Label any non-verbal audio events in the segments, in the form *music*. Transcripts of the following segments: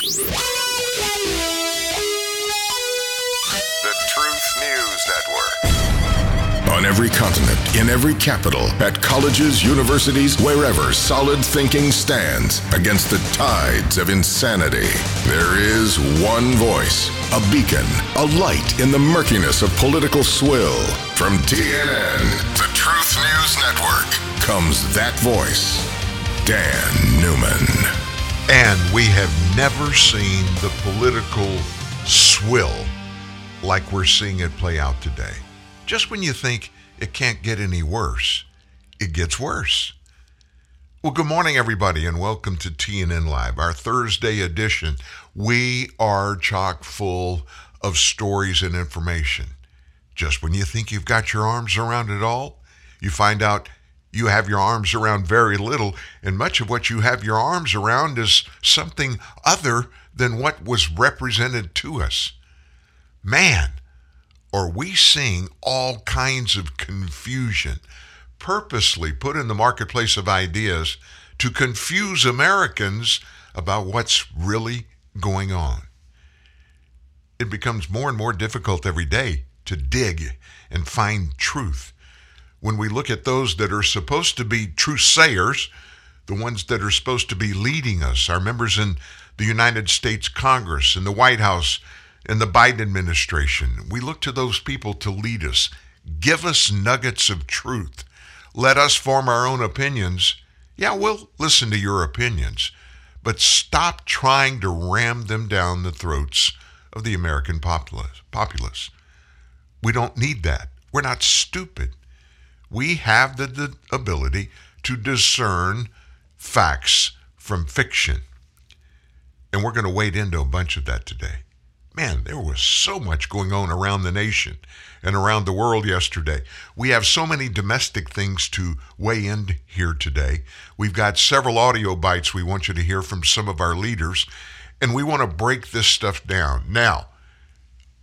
The Truth News Network. On every continent, in every capital, at colleges, universities, wherever solid thinking stands against the tides of insanity, there is one voice, a beacon, a light in the murkiness of political swill. From TNN, the Truth News Network, comes that voice, Dan Newman. And we have never seen the political swill like we're seeing it play out today. Just when you think it can't get any worse, it gets worse. Well, good morning, everybody, and welcome to TNN Live, our Thursday edition. We are chock full of stories and information. Just when you think you've got your arms around it all, you find out you have your arms around very little, and much of what you have your arms around is something other than what was represented to us. Man, are we seeing all kinds of confusion purposely put in the marketplace of ideas to confuse Americans about what's really going on? It becomes more and more difficult every day to dig and find truth when we look at those that are supposed to be truth sayers, the ones that are supposed to be leading us, our members in the United States Congress, in the White House, in the Biden administration, we look to those people to lead us. Give us nuggets of truth. Let us form our own opinions. Yeah, we'll listen to your opinions, but stop trying to ram them down the throats of the American populace. We don't need that. We're not stupid we have the, the ability to discern facts from fiction. And we're going to wade into a bunch of that today. Man, there was so much going on around the nation and around the world yesterday. We have so many domestic things to weigh in here today. We've got several audio bites we want you to hear from some of our leaders, and we want to break this stuff down. Now,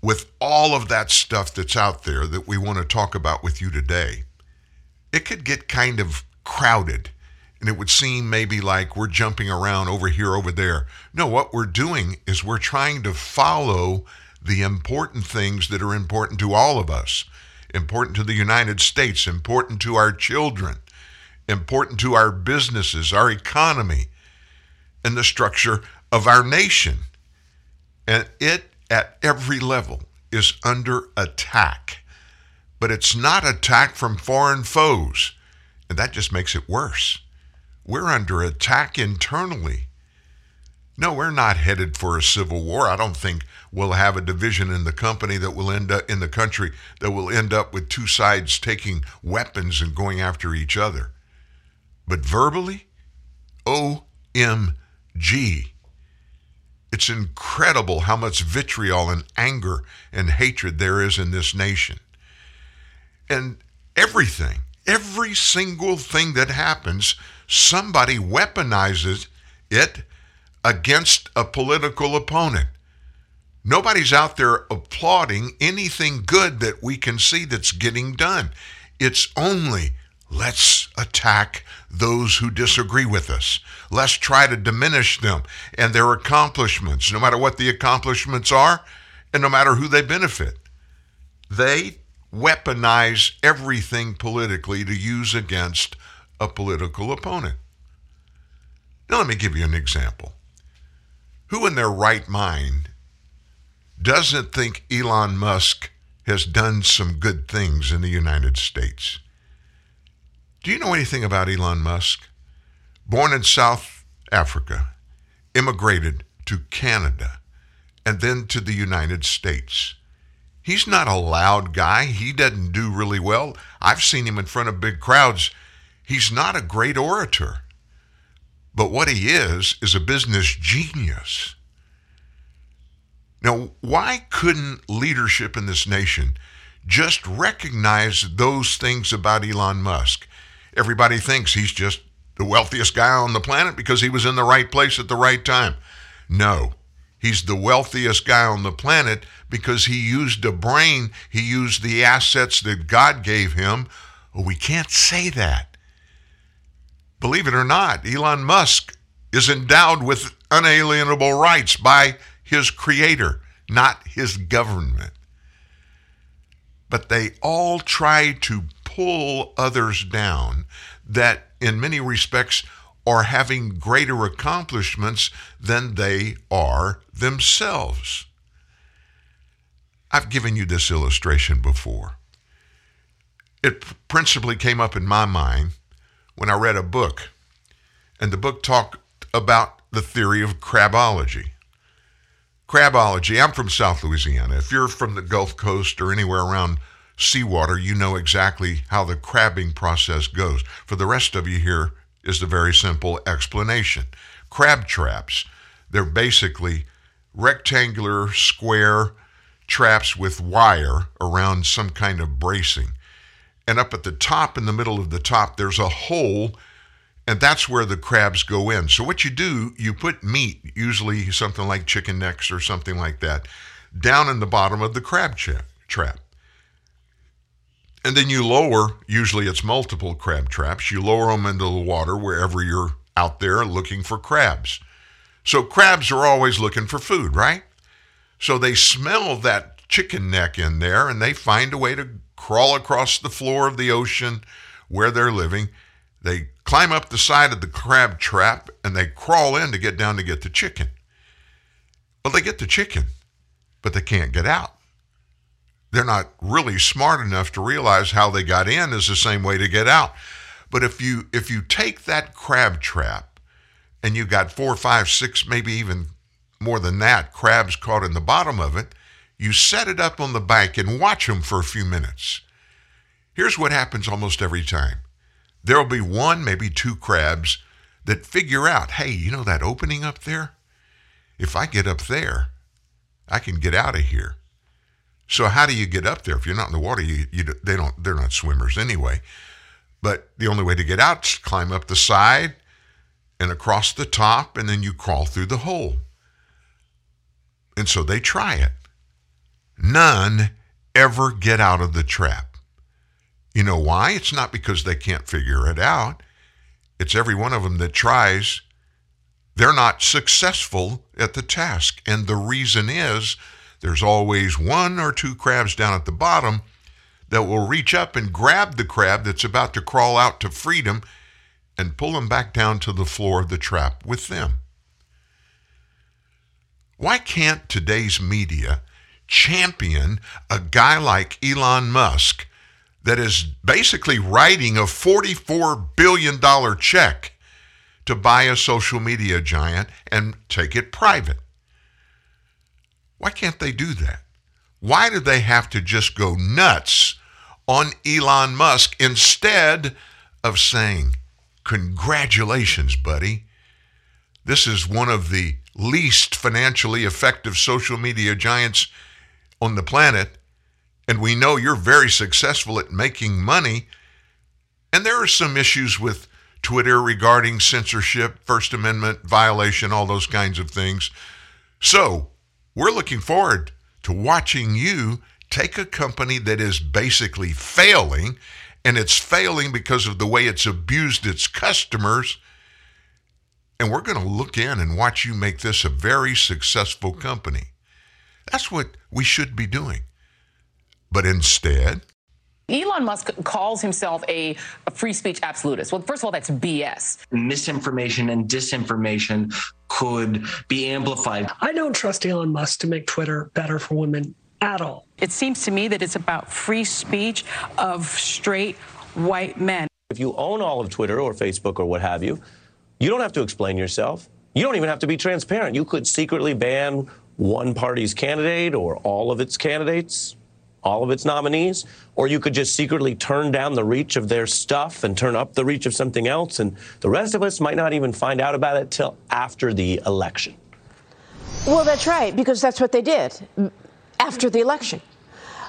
with all of that stuff that's out there that we want to talk about with you today, it could get kind of crowded and it would seem maybe like we're jumping around over here, over there. No, what we're doing is we're trying to follow the important things that are important to all of us, important to the United States, important to our children, important to our businesses, our economy, and the structure of our nation. And it, at every level, is under attack but it's not attack from foreign foes. And that just makes it worse. We're under attack internally. No, we're not headed for a civil war. I don't think we'll have a division in the company that will end up in the country that will end up with two sides taking weapons and going after each other. But verbally, OMG. It's incredible how much vitriol and anger and hatred there is in this nation. And everything, every single thing that happens, somebody weaponizes it against a political opponent. Nobody's out there applauding anything good that we can see that's getting done. It's only let's attack those who disagree with us. Let's try to diminish them and their accomplishments, no matter what the accomplishments are and no matter who they benefit. They weaponize everything politically to use against a political opponent. Now, let me give you an example. Who in their right mind doesn't think Elon Musk has done some good things in the United States? Do you know anything about Elon Musk? Born in South Africa, immigrated to Canada, and then to the United States. He's not a loud guy. He doesn't do really well. I've seen him in front of big crowds. He's not a great orator. But what he is, is a business genius. Now, why couldn't leadership in this nation just recognize those things about Elon Musk? Everybody thinks he's just the wealthiest guy on the planet because he was in the right place at the right time. No, He's the wealthiest guy on the planet because he used a brain, he used the assets that God gave him. We can't say that. Believe it or not, Elon Musk is endowed with unalienable rights by his creator, not his government. But they all try to pull others down that, in many respects, are having greater accomplishments than they are themselves. I've given you this illustration before. It principally came up in my mind when I read a book, and the book talked about the theory of crabology. Crabology, I'm from South Louisiana. If you're from the Gulf Coast or anywhere around seawater, you know exactly how the crabbing process goes. For the rest of you here is the very simple explanation. Crab traps, they're basically rectangular, square traps with wire around some kind of bracing. And up at the top, in the middle of the top, there's a hole, and that's where the crabs go in. So, what you do, you put meat, usually something like chicken necks or something like that, down in the bottom of the crab trap. And then you lower, usually it's multiple crab traps, you lower them into the water wherever you're out there looking for crabs. So crabs are always looking for food, right? So they smell that chicken neck in there and they find a way to crawl across the floor of the ocean where they're living. They climb up the side of the crab trap and they crawl in to get down to get the chicken. Well, they get the chicken, but they can't get out they're not really smart enough to realize how they got in is the same way to get out. But if you if you take that crab trap and you got four, five, six, maybe even more than that crabs caught in the bottom of it, you set it up on the bank and watch them for a few minutes. Here's what happens almost every time. There'll be one, maybe two crabs that figure out, hey, you know that opening up there? If I get up there, I can get out of here. So how do you get up there if you're not in the water? You, you they don't they're not swimmers anyway. But the only way to get out is climb up the side and across the top, and then you crawl through the hole. And so they try it. None ever get out of the trap. You know why? It's not because they can't figure it out. It's every one of them that tries. They're not successful at the task. And the reason is there's always one or two crabs down at the bottom that will reach up and grab the crab that's about to crawl out to freedom and pull him back down to the floor of the trap with them. Why can't today's media champion a guy like Elon Musk that is basically writing a $44 billion check to buy a social media giant and take it private? Why can't they do that? Why do they have to just go nuts on Elon Musk instead of saying, Congratulations, buddy? This is one of the least financially effective social media giants on the planet. And we know you're very successful at making money. And there are some issues with Twitter regarding censorship, First Amendment violation, all those kinds of things. So, we're looking forward to watching you take a company that is basically failing, and it's failing because of the way it's abused its customers. And we're going to look in and watch you make this a very successful company. That's what we should be doing. But instead, Elon Musk calls himself a, a, free speech absolutist. Well, first of all, that's BS. Misinformation and disinformation could be amplified. I don't trust Elon Musk to make Twitter better for women at all. It seems to me that it's about free speech of straight white men. If you own all of Twitter or Facebook or what have you, you don't have to explain yourself. You don't even have to be transparent. You could secretly ban one party's candidate or all of its candidates all of its nominees, or you could just secretly turn down the reach of their stuff and turn up the reach of something else, and the rest of us might not even find out about it till after the election. Well, that's right, because that's what they did after the election.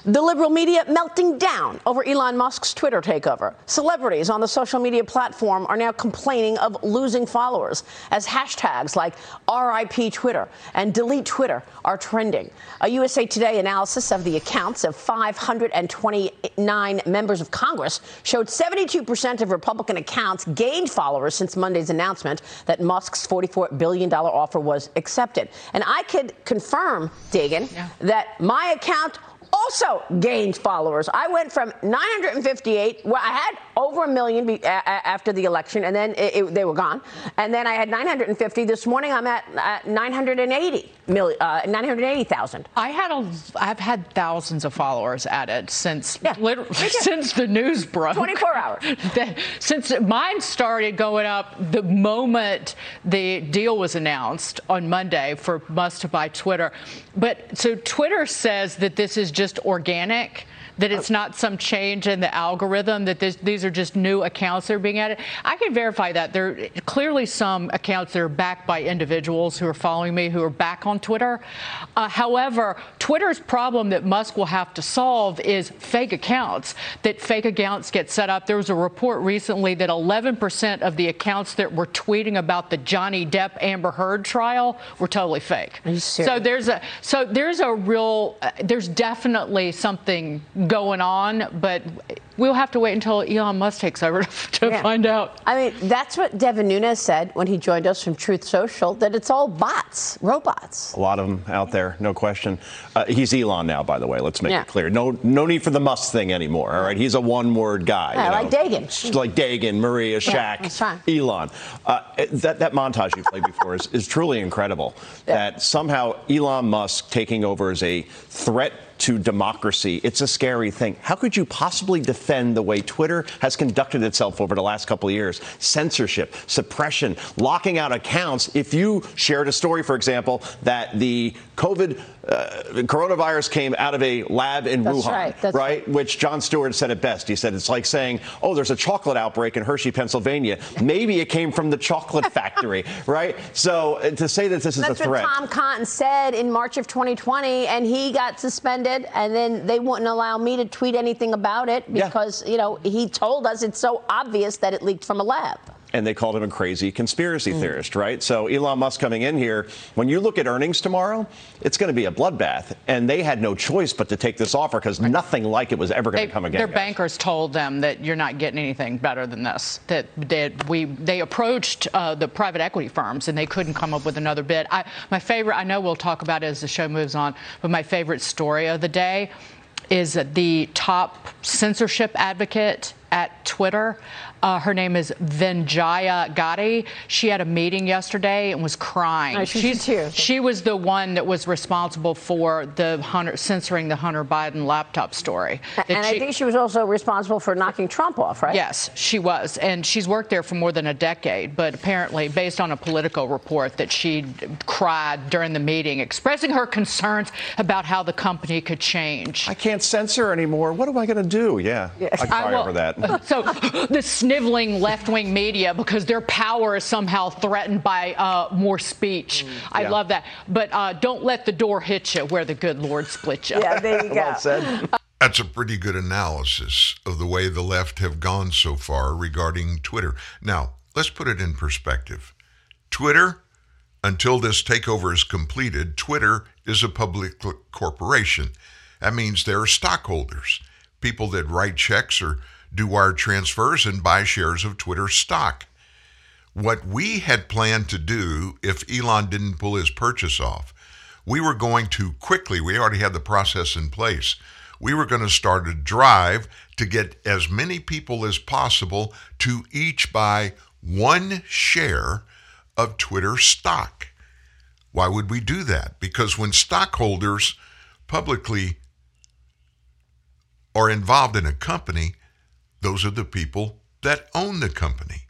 The liberal media melting down over Elon Musk's Twitter takeover. Celebrities on the social media platform are now complaining of losing followers as hashtags like RIP Twitter and delete Twitter are trending. A USA Today analysis of the accounts of 529 members of Congress showed 72% of Republican accounts gained followers since Monday's announcement that Musk's $44 billion offer was accepted. And I could confirm, Dagen, yeah. that my account also gained followers. I went from 958, well, I had over a million be, a, a, after the election, and then it, it, they were gone. And then I had 950. This morning I'm at uh, 980 million, uh, 980,000. I had a, I've had thousands of followers added since yeah. *laughs* since the news broke. 24 hours. *laughs* since mine started going up the moment the deal was announced on Monday for Musk to buy Twitter. But so Twitter says that this is just organic that it's not some change in the algorithm, that this, these are just new accounts that are being added. I can verify that. There are clearly some accounts that are backed by individuals who are following me who are back on Twitter. Uh, however, Twitter's problem that Musk will have to solve is fake accounts, that fake accounts get set up. There was a report recently that 11% of the accounts that were tweeting about the Johnny Depp Amber Heard trial were totally fake. So there's a so there's a real uh, there's definitely something going on, but we'll have to wait until Elon Musk takes over *laughs* to yeah. find out. I mean, that's what Devin Nunes said when he joined us from Truth Social, that it's all bots, robots. A lot of them out there, no question. Uh, he's Elon now, by the way. Let's make yeah. it clear. No, no need for the Musk thing anymore. All right, he's a one-word guy. Yeah, like know? Dagen. Like Dagen, Maria, Shaq, Elon. Uh, that that montage you played before is, is truly incredible. That somehow Elon Musk taking over as a threat to democracy. It's a scary thing. How could you possibly defend the way Twitter has conducted itself over the last couple of years? Censorship, suppression, locking out accounts. If you shared a story, for example, that the COVID uh, coronavirus came out of a lab in That's Wuhan, right, right? right? Which Jon Stewart said it best. He said it's like saying, "Oh, there's a chocolate outbreak in Hershey, Pennsylvania. Maybe it came from the chocolate factory, *laughs* right?" So uh, to say that this is That's a threat. That's what Tom Cotton said in March of 2020, and he got suspended, and then they wouldn't allow me to tweet anything about it because yeah. you know he told us it's so obvious that it leaked from a lab and they called him a crazy conspiracy mm. theorist, right? So Elon Musk coming in here, when you look at earnings tomorrow, it's going to be a bloodbath, and they had no choice but to take this offer because nothing like it was ever going to come again. Their guys. bankers told them that you're not getting anything better than this. That, that we they approached uh, the private equity firms and they couldn't come up with another bid. I, my favorite, I know we'll talk about it as the show moves on, but my favorite story of the day is the top censorship advocate at Twitter. Uh, her name is Vijaya Gadde. She had a meeting yesterday and was crying. Oh, she's, she's She was the one that was responsible for the Hunter, censoring the Hunter Biden laptop story. And she, I think she was also responsible for knocking Trump off, right? Yes, she was. And she's worked there for more than a decade. But apparently, based on a Politico report, that she cried during the meeting, expressing her concerns about how the company could change. I can't censor anymore. What am I going to do? Yeah, I cry over that. *laughs* So *gasps* the sniveling left-wing media because their power is somehow threatened by uh, more speech. Mm, I yeah. love that. But uh, don't let the door hit you where the good Lord split you. Yeah, there you *laughs* go. well said. That's a pretty good analysis of the way the left have gone so far regarding Twitter. Now, let's put it in perspective. Twitter, until this takeover is completed, Twitter is a public corporation. That means there are stockholders, people that write checks or do wire transfers and buy shares of Twitter stock. What we had planned to do if Elon didn't pull his purchase off, we were going to quickly, we already had the process in place. We were going to start a drive to get as many people as possible to each buy one share of Twitter stock. Why would we do that? Because when stockholders publicly are involved in a company, those are the people that own the company.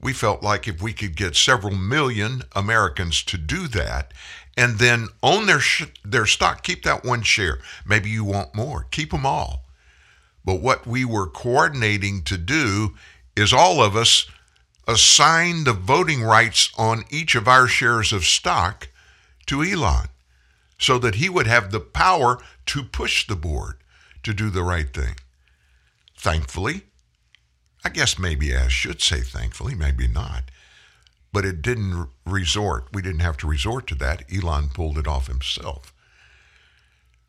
We felt like if we could get several million Americans to do that and then own their sh- their stock, keep that one share. Maybe you want more, keep them all. But what we were coordinating to do is all of us assign the voting rights on each of our shares of stock to Elon so that he would have the power to push the board to do the right thing. Thankfully, I guess maybe I should say thankfully, maybe not, but it didn't resort. We didn't have to resort to that. Elon pulled it off himself.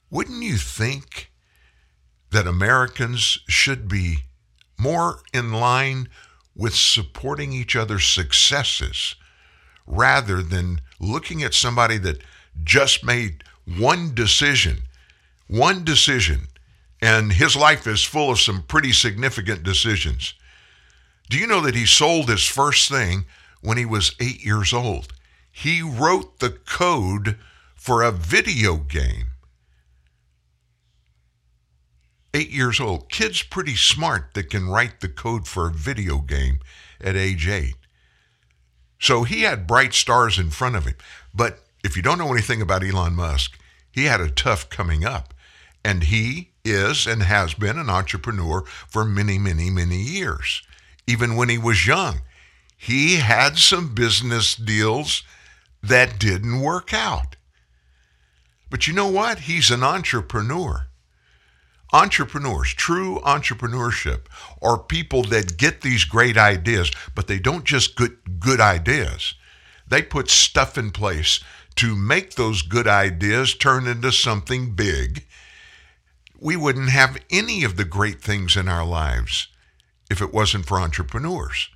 Wouldn't you think that Americans should be more in line with supporting each other's successes rather than looking at somebody that just made one decision, one decision, and his life is full of some pretty significant decisions. Do you know that he sold his first thing when he was eight years old? He wrote the code for a video game. Eight years old. Kid's pretty smart that can write the code for a video game at age eight. So he had bright stars in front of him. But if you don't know anything about Elon Musk, he had a tough coming up. And he is and has been an entrepreneur for many, many, many years. Even when he was young, he had some business deals that didn't work out. But you know what? He's an entrepreneur. Entrepreneurs, true entrepreneurship, are people that get these great ideas, but they don't just get good ideas. They put stuff in place to make those good ideas turn into something big. We wouldn't have any of the great things in our lives if it wasn't for entrepreneurs.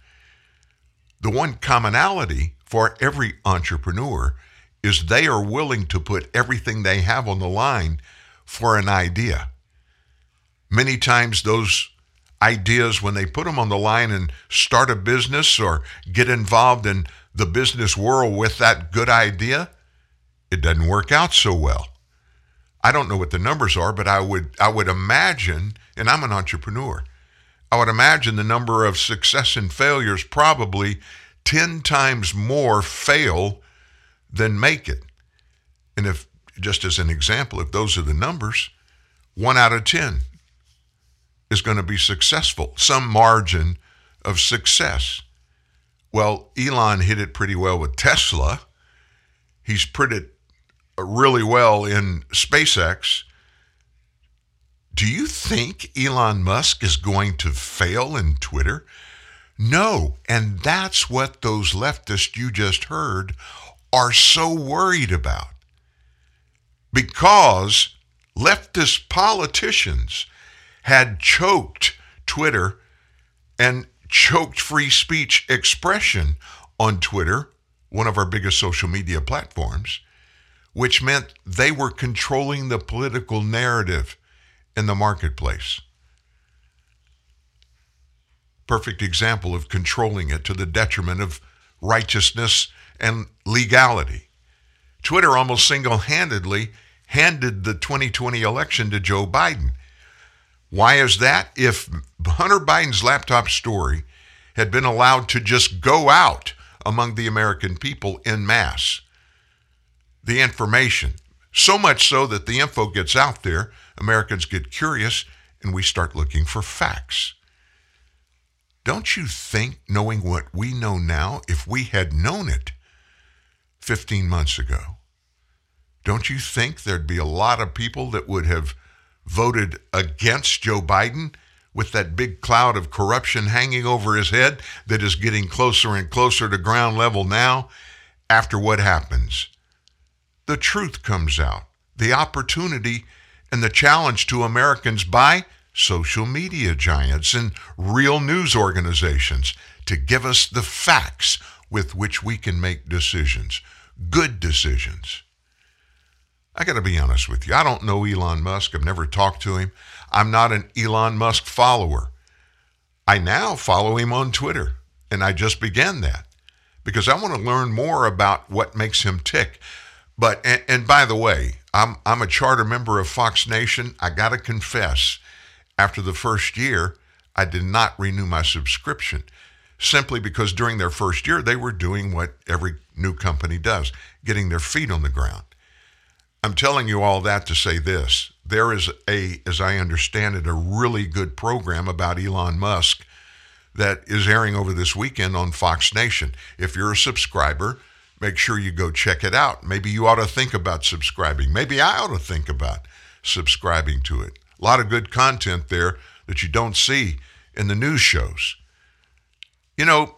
The one commonality for every entrepreneur is they are willing to put everything they have on the line for an idea. Many times, those ideas, when they put them on the line and start a business or get involved in the business world with that good idea, it doesn't work out so well. I don't know what the numbers are, but I would I would imagine, and I'm an entrepreneur, I would imagine the number of success and failures probably 10 times more fail than make it. And if just as an example, if those are the numbers, one out of 10 is going to be successful, some margin of success. Well, Elon hit it pretty well with Tesla. He's pretty really well in SpaceX. Do you think Elon Musk is going to fail in Twitter? No. And that's what those leftists you just heard are so worried about. Because leftist politicians had choked Twitter and choked free speech expression on Twitter, one of our biggest social media platforms, which meant they were controlling the political narrative in the marketplace. Perfect example of controlling it to the detriment of righteousness and legality. Twitter almost single handedly handed the 2020 election to Joe Biden why is that? If Hunter Biden's laptop story had been allowed to just go out among the American people in mass, the information, so much so that the info gets out there, Americans get curious, and we start looking for facts. Don't you think, knowing what we know now, if we had known it 15 months ago, don't you think there'd be a lot of people that would have voted against Joe Biden with that big cloud of corruption hanging over his head that is getting closer and closer to ground level now after what happens. The truth comes out, the opportunity and the challenge to Americans by social media giants and real news organizations to give us the facts with which we can make decisions, good decisions. I got to be honest with you. I don't know Elon Musk. I've never talked to him. I'm not an Elon Musk follower. I now follow him on Twitter, and I just began that because I want to learn more about what makes him tick. But and, and by the way, I'm I'm a charter member of Fox Nation. I got to confess, after the first year, I did not renew my subscription simply because during their first year they were doing what every new company does, getting their feet on the ground. I'm telling you all that to say this. There is a, as I understand it, a really good program about Elon Musk that is airing over this weekend on Fox Nation. If you're a subscriber, make sure you go check it out. Maybe you ought to think about subscribing. Maybe I ought to think about subscribing to it. A lot of good content there that you don't see in the news shows. You know,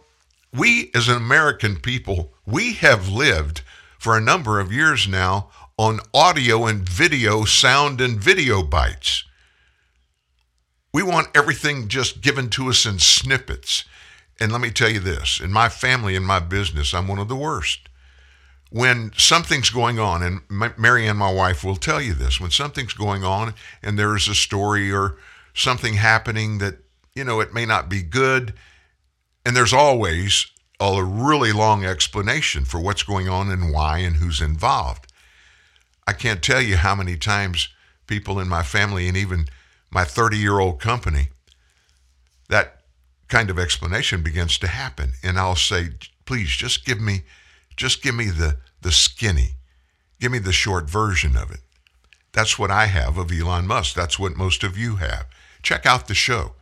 we as an American people, we have lived for a number of years now on audio and video, sound and video bites. We want everything just given to us in snippets. And let me tell you this in my family, in my business, I'm one of the worst. When something's going on, and Marianne, my wife, will tell you this when something's going on and there is a story or something happening that, you know, it may not be good, and there's always a really long explanation for what's going on and why and who's involved. I can't tell you how many times people in my family and even my 30 year old company, that kind of explanation begins to happen. And I'll say, please just give me, just give me the, the skinny, give me the short version of it. That's what I have of Elon Musk. That's what most of you have. Check out the show.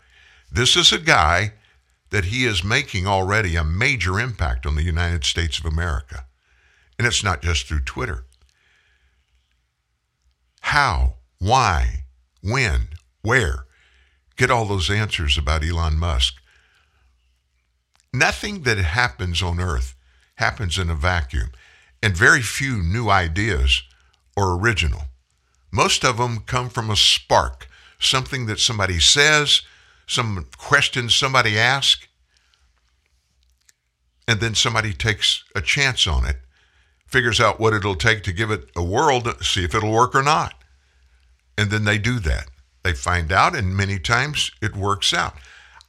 This is a guy that he is making already a major impact on the United States of America. And it's not just through Twitter. How, why, when, where? Get all those answers about Elon Musk. Nothing that happens on earth happens in a vacuum, and very few new ideas are original. Most of them come from a spark, something that somebody says, some question somebody asks, and then somebody takes a chance on it, figures out what it'll take to give it a whirl see if it'll work or not. And then they do that. They find out, and many times it works out.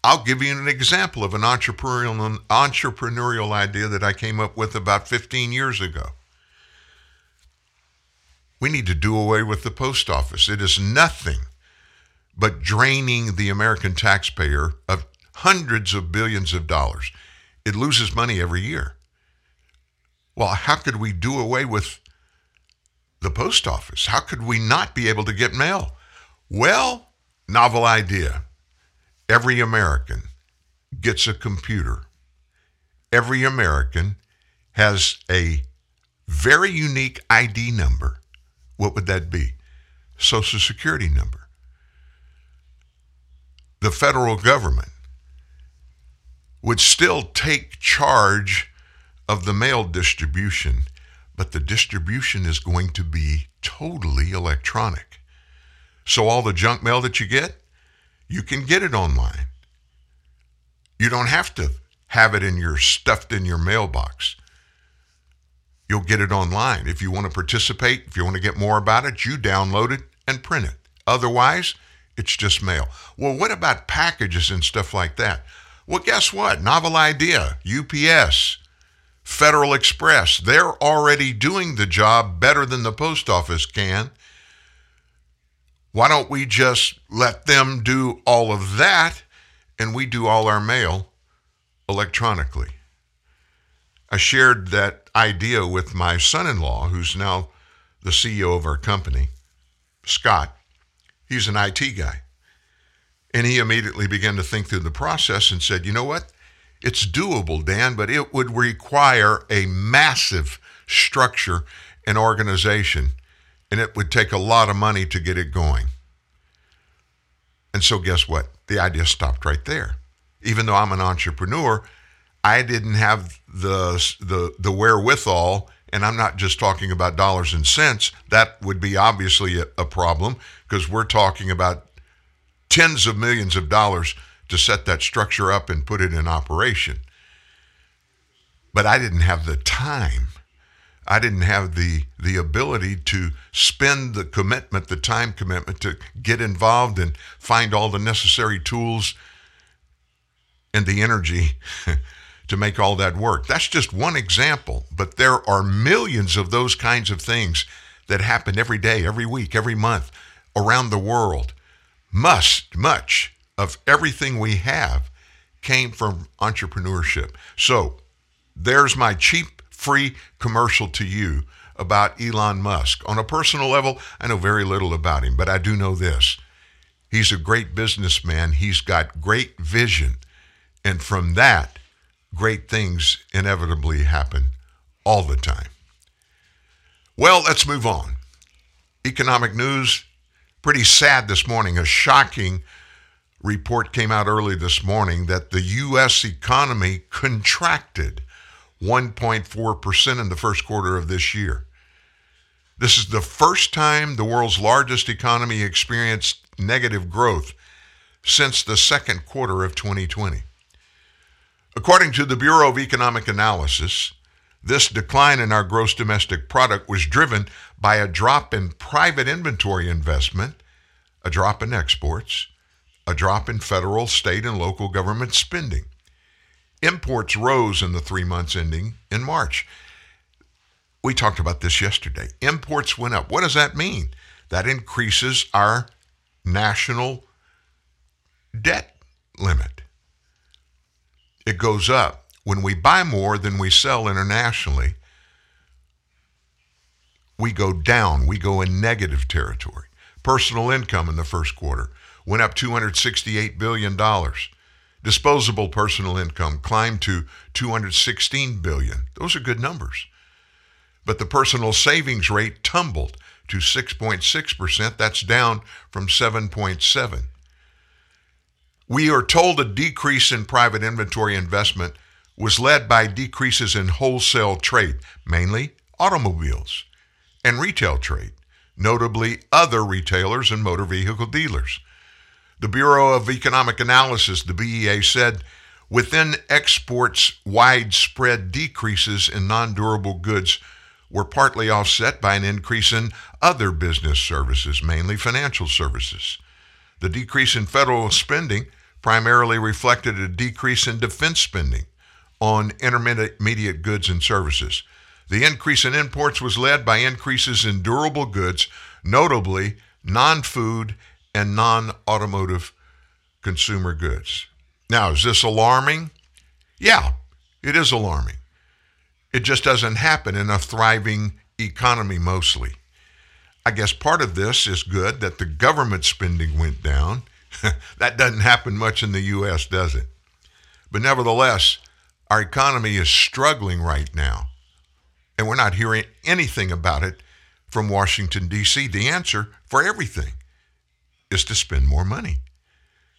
I'll give you an example of an entrepreneurial, entrepreneurial idea that I came up with about 15 years ago. We need to do away with the post office. It is nothing but draining the American taxpayer of hundreds of billions of dollars. It loses money every year. Well, how could we do away with the post office? How could we not be able to get mail? Well, novel idea. Every American gets a computer. Every American has a very unique ID number. What would that be? Social Security number. The federal government would still take charge of the mail distribution, but the distribution is going to be totally electronic. So all the junk mail that you get, you can get it online. You don't have to have it in your stuffed in your mailbox. You'll get it online. If you want to participate, if you want to get more about it, you download it and print it. Otherwise, it's just mail. Well, what about packages and stuff like that? Well, guess what? Novel idea. UPS, Federal Express, they're already doing the job better than the post office can. Why don't we just let them do all of that and we do all our mail electronically? I shared that idea with my son in law, who's now the CEO of our company, Scott. He's an IT guy. And he immediately began to think through the process and said, you know what? It's doable, Dan, but it would require a massive structure and organization and it would take a lot of money to get it going. And so, guess what? The idea stopped right there. Even though I'm an entrepreneur, I didn't have the the the wherewithal, and I'm not just talking about dollars and cents. That would be obviously a, a problem because we're talking about tens of millions of dollars to set that structure up and put it in operation. But I didn't have the time I didn't have the the ability to spend the commitment, the time commitment to get involved and find all the necessary tools and the energy *laughs* to make all that work. That's just one example, but there are millions of those kinds of things that happen every day, every week, every month around the world. Must much of everything we have came from entrepreneurship. So, there's my cheap free commercial to you about Elon Musk. On a personal level, I know very little about him, but I do know this. He's a great businessman. He's got great vision. And from that, great things inevitably happen all the time. Well, let's move on. Economic news Pretty sad this morning. A shocking report came out early this morning that the U.S. economy contracted 1.4% in the first quarter of this year. This is the first time the world's largest economy experienced negative growth since the second quarter of 2020. According to the Bureau of Economic Analysis, this decline in our gross domestic product was driven by a drop in private inventory investment, a drop in exports, a drop in federal, state, and local government spending. Imports rose in the three months ending in March. We talked about this yesterday. Imports went up. What does that mean? That increases our national debt limit. It goes up. When we buy more than we sell internationally, we go down. We go in negative territory. Personal income in the first quarter went up $268 billion. Disposable personal income climbed to 216 billion. Those are good numbers but the personal savings rate tumbled to 6.6%. That's down from 7.7. We are told a decrease in private inventory investment was led by decreases in wholesale trade, mainly automobiles, and retail trade, notably other retailers and motor vehicle dealers. The Bureau of Economic Analysis, the BEA, said within exports, widespread decreases in non durable goods were partly offset by an increase in other business services, mainly financial services. The decrease in federal spending primarily reflected a decrease in defense spending on intermediate goods and services. The increase in imports was led by increases in durable goods, notably non food and non automotive consumer goods. Now, is this alarming? Yeah, it is alarming. It just doesn't happen in a thriving economy mostly. I guess part of this is good that the government spending went down. *laughs* that doesn't happen much in the U.S., does it? But nevertheless, our economy is struggling right now, and we're not hearing anything about it from Washington, D.C. The answer for everything is to spend more money.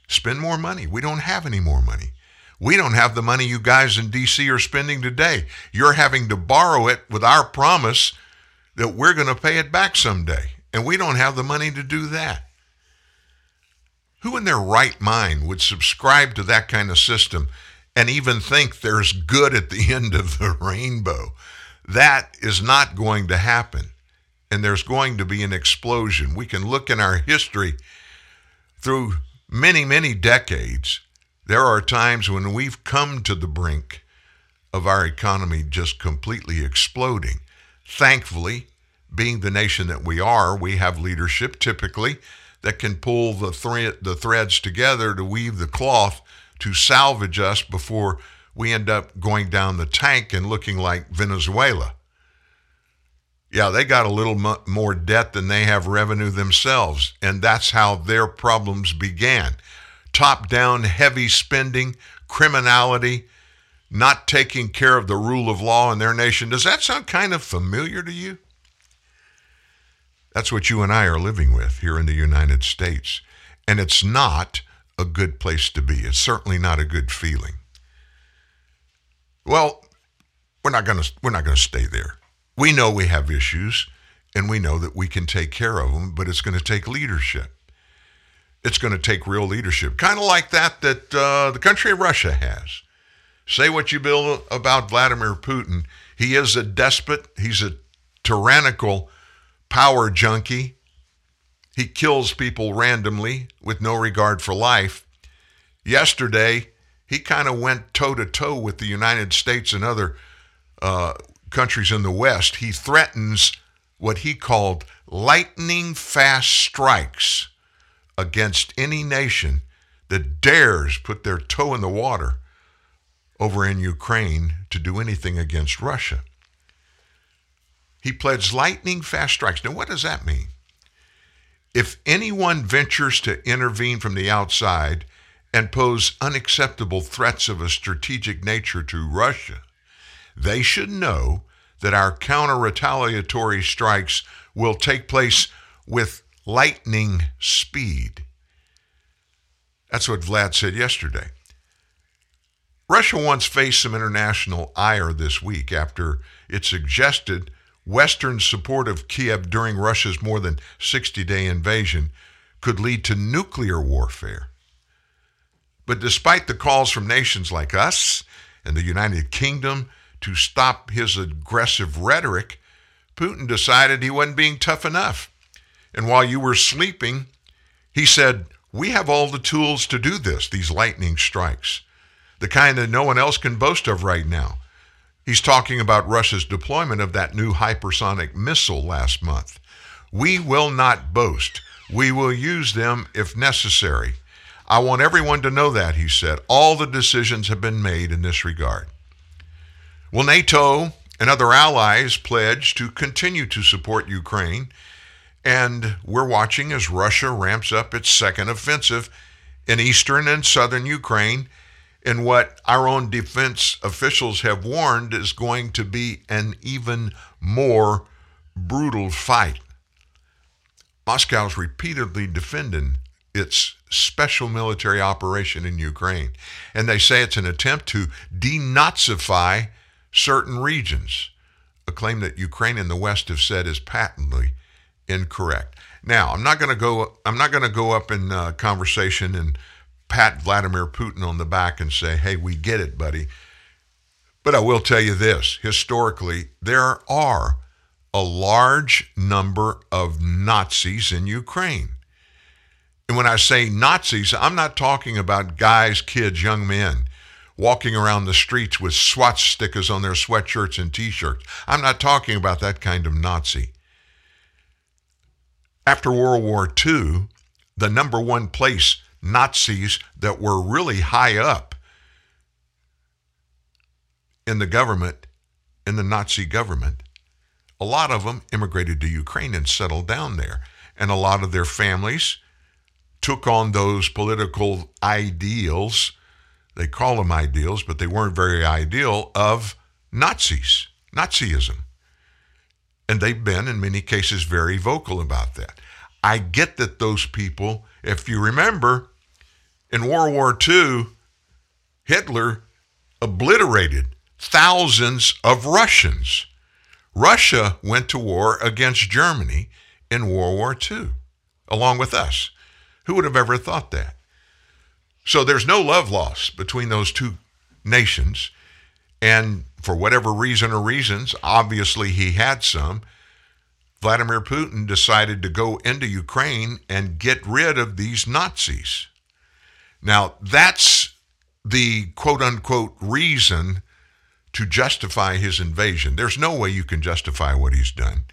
Spend more money. We don't have any more money. We don't have the money you guys in D.C. are spending today. You're having to borrow it with our promise that we're going to pay it back someday. And we don't have the money to do that. Who in their right mind would subscribe to that kind of system and even think there's good at the *laughs* end of the rainbow? That is not going to happen. And there's going to be an explosion. We can look in our history through many, many decades there are times when we've come to the brink of our economy just completely exploding. Thankfully, being the nation that we are, we have leadership typically that can pull the, thre- the threads together to weave the cloth to salvage us before we end up going down the tank and looking like Venezuela. Yeah, they got a little more debt than they have revenue themselves, and that's how their problems began top down, heavy spending, criminality, not taking care of the rule of law in their nation. Does that sound kind of familiar to you? That's what you and I are living with here in the United States. And it's not a good place to be. It's certainly not a good feeling. Well, we're not going to we're not going to stay there. We know we have issues and we know that we can take care of them, but it's going to take leadership it's going to take real leadership, kind of like that that uh, the country of Russia has. Say what you will about Vladimir Putin. He is a despot. He's a tyrannical power junkie. He kills people randomly with no regard for life. Yesterday, he kind of went toe to toe with the United States and other uh, countries in the West. He threatens what he called lightning fast strikes against any nation that dares put their toe in the water over in Ukraine to do anything against Russia. He pledged lightning fast strikes. Now, what does that mean? If anyone ventures to intervene from the outside and pose unacceptable threats of a strategic nature to Russia, they should know that our counter retaliatory strikes will take place with lightning speed. That's what Vlad said yesterday. Russia once faced some international ire this week after it suggested Western support of Kiev during Russia's more than 60 day invasion could lead to nuclear warfare. But despite the calls from nations like us and the United Kingdom to stop his aggressive rhetoric, Putin decided he wasn't being tough enough. And while you were sleeping, he said, We have all the tools to do this, these lightning strikes, the kind that no one else can boast of right now. He's talking about Russia's deployment of that new hypersonic missile last month. We will not boast. We will use them if necessary. I want everyone to know that, he said. All the decisions have been made in this regard. Well, NATO and other allies pledge to continue to support Ukraine, and we're watching as Russia ramps up its second offensive in eastern and southern Ukraine in what our own defense officials have warned is going to be an even more brutal fight. Moscow's repeatedly defending its special military operation in Ukraine, and they say it's an attempt to denazify certain regions, a claim that Ukraine and the West have said is patently incorrect. Now, I'm not going to go. I'm not going to go up in uh, conversation and pat Vladimir Putin on the back and say, "Hey, we get it, buddy." But I will tell you this: historically, there are a large number of Nazis in Ukraine. And when I say Nazis, I'm not talking about guys, kids, young men walking around the streets with swastikas on their sweatshirts and t shirts. I'm not talking about that kind of Nazi. After World War II, the number one place Nazis that were really high up in the government, in the Nazi government, a lot of them immigrated to Ukraine and settled down there. And a lot of their families took on those political ideals. They call them ideals, but they weren't very ideal of Nazis, Nazism. And they've been, in many cases, very vocal about that. I get that those people, if you remember, in World War II, Hitler obliterated thousands of Russians. Russia went to war against Germany in World War II, along with us. Who would have ever thought that? So there's no love lost between those two nations. And for whatever reason or reasons, obviously he had some, Vladimir Putin decided to go into Ukraine and get rid of these Nazis. Now, that's the quote unquote reason to justify his invasion. There's no way you can justify what he's done.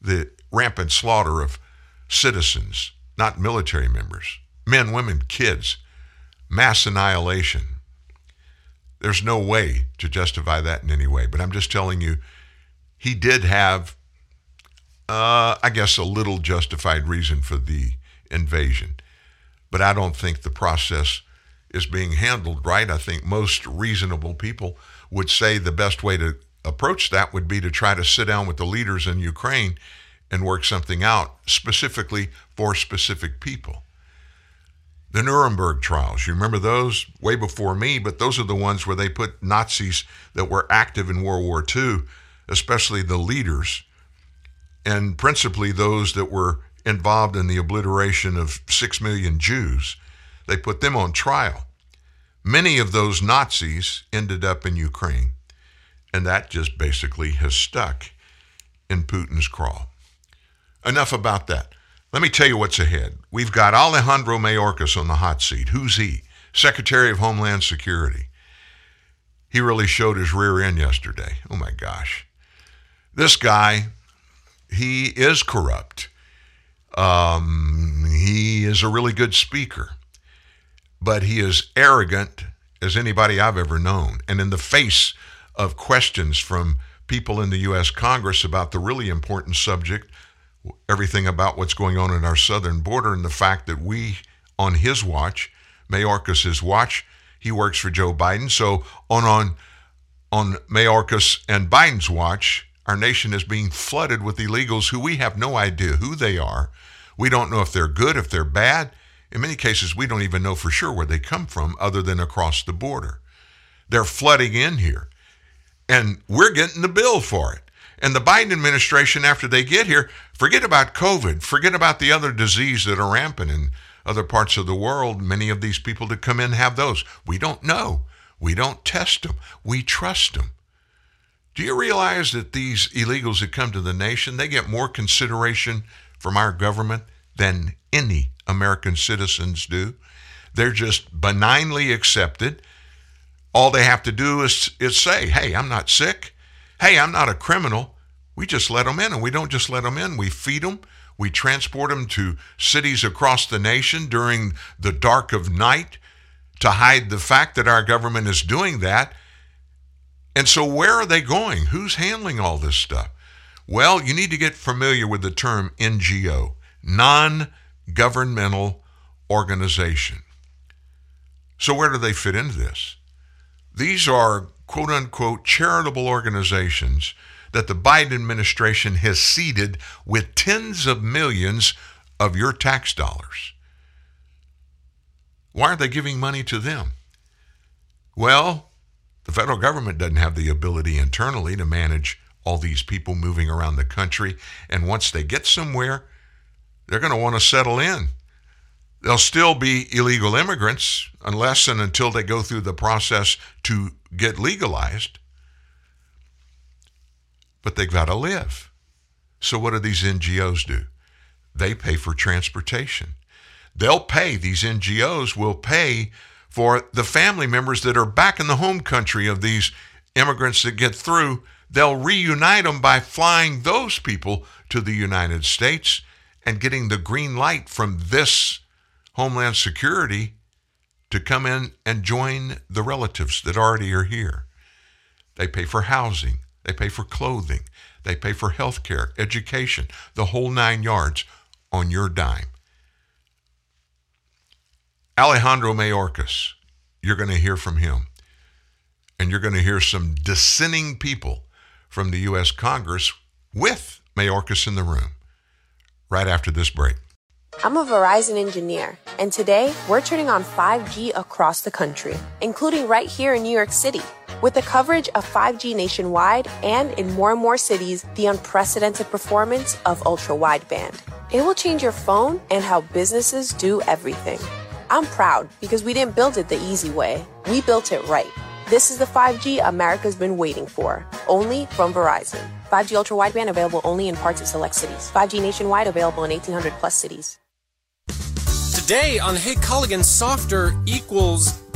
The rampant slaughter of citizens, not military members, men, women, kids, mass annihilation. There's no way to justify that in any way. But I'm just telling you, he did have, uh, I guess, a little justified reason for the invasion. But I don't think the process is being handled right. I think most reasonable people would say the best way to approach that would be to try to sit down with the leaders in Ukraine and work something out specifically for specific people. The Nuremberg trials, you remember those way before me, but those are the ones where they put Nazis that were active in World War II, especially the leaders, and principally those that were involved in the obliteration of six million Jews. They put them on trial. Many of those Nazis ended up in Ukraine, and that just basically has stuck in Putin's craw. Enough about that. Let me tell you what's ahead. We've got Alejandro Mayorkas on the hot seat. Who's he? Secretary of Homeland Security. He really showed his rear end yesterday. Oh my gosh. This guy, he is corrupt. Um, he is a really good speaker but he is arrogant as anybody I've ever known. And in the face of questions from people in the U.S. Congress about the really important subject, everything about what's going on in our southern border, and the fact that we, on his watch, Mayorkas' watch, he works for Joe Biden. So on on on Mayorkas and Biden's watch, our nation is being flooded with illegals who we have no idea who they are. We don't know if they're good, if they're bad. In many cases, we don't even know for sure where they come from other than across the border. They're flooding in here, and we're getting the bill for it. And the Biden administration, after they get here, forget about COVID, forget about the other disease that are rampant in other parts of the world. Many of these people that come in have those. We don't know. We don't test them. We trust them. Do you realize that these illegals that come to the nation, they get more consideration from our government than any American citizens do? They're just benignly accepted. All they have to do is, is say, hey, I'm not sick. Hey, I'm not a criminal. We just let them in, and we don't just let them in. We feed them. We transport them to cities across the nation during the dark of night to hide the fact that our government is doing that and so, where are they going? Who's handling all this stuff? Well, you need to get familiar with the term NGO, non governmental organization. So, where do they fit into this? These are quote unquote charitable organizations that the Biden administration has seeded with tens of millions of your tax dollars. Why aren't they giving money to them? Well, the federal government doesn't have the ability internally to manage all these people moving around the country. And once they get somewhere, they're going to want to settle in. They'll still be illegal immigrants unless and until they go through the process to get legalized. But they've got to live. So, what do these NGOs do? They pay for transportation. They'll pay, these NGOs will pay for the family members that are back in the home country of these immigrants that get through. They'll reunite them by flying those people to the United States and getting the green light from this Homeland Security to come in and join the relatives that already are here. They pay for housing, they pay for clothing, they pay for health care, education, the whole nine yards on your dime. Alejandro Mayorkas, you're going to hear from him. And you're going to hear some dissenting people from the U.S. Congress with Mayorkas in the room right after this break. I'm a Verizon engineer, and today we're turning on 5G across the country, including right here in New York City. With the coverage of 5G nationwide and in more and more cities, the unprecedented performance of ultra wideband. It will change your phone and how businesses do everything. I'm proud because we didn't build it the easy way. We built it right. This is the 5G America's been waiting for, only from Verizon. 5G ultra wideband available only in parts of select cities. 5G nationwide available in 1800 plus cities. Today on Hey Culligan, softer equals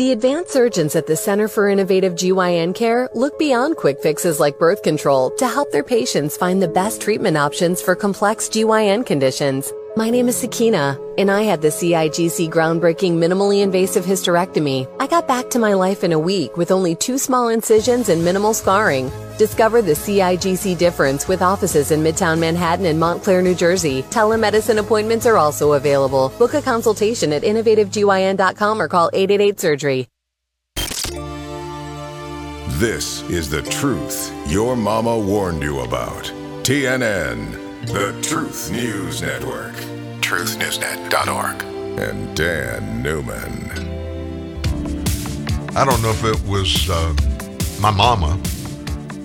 The advanced surgeons at the Center for Innovative GYN Care look beyond quick fixes like birth control to help their patients find the best treatment options for complex GYN conditions. My name is Sakina, and I had the CIGC groundbreaking minimally invasive hysterectomy. I got back to my life in a week with only two small incisions and minimal scarring. Discover the CIGC difference with offices in Midtown Manhattan and Montclair, New Jersey. Telemedicine appointments are also available. Book a consultation at innovativegyn.com or call 888-SURGERY. This is the truth your mama warned you about. TNN. The Truth News Network. TruthNewsNet.org. And Dan Newman. I don't know if it was uh, my mama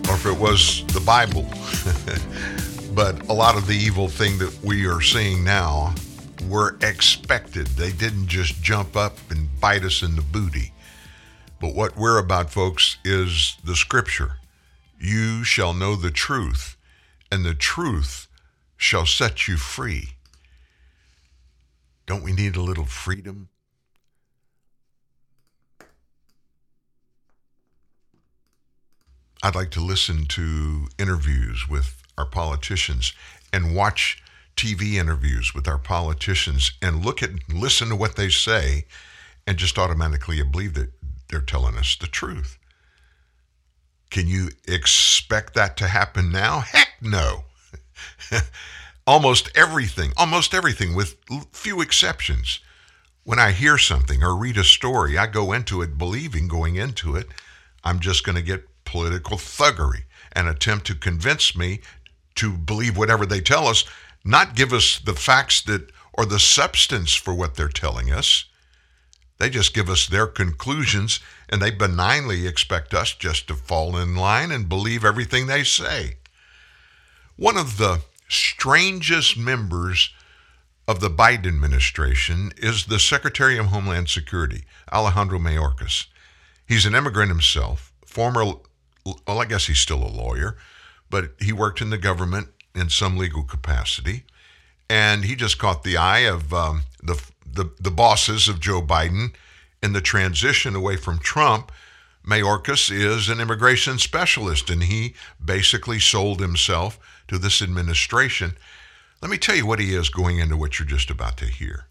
or if it was the Bible, *laughs* but a lot of the evil thing that we are seeing now were expected. They didn't just jump up and bite us in the booty. But what we're about, folks, is the scripture. You shall know the truth, and the truth shall set you free. Don't we need a little freedom? I'd like to listen to interviews with our politicians and watch TV interviews with our politicians and look at listen to what they say and just automatically believe that they're telling us the truth. Can you expect that to happen now? Heck no. *laughs* almost everything, almost everything with few exceptions. When I hear something or read a story, I go into it believing going into it I'm just going to get political thuggery and attempt to convince me to believe whatever they tell us, not give us the facts that or the substance for what they're telling us. They just give us their conclusions and they benignly expect us just to fall in line and believe everything they say. One of the strangest members of the Biden administration is the Secretary of Homeland Security, Alejandro Mayorkas. He's an immigrant himself, former well, I guess he's still a lawyer, but he worked in the government in some legal capacity, and he just caught the eye of um, the, the the bosses of Joe Biden in the transition away from Trump. Mayorkas is an immigration specialist, and he basically sold himself to this administration. Let me tell you what he is going into what you're just about to hear.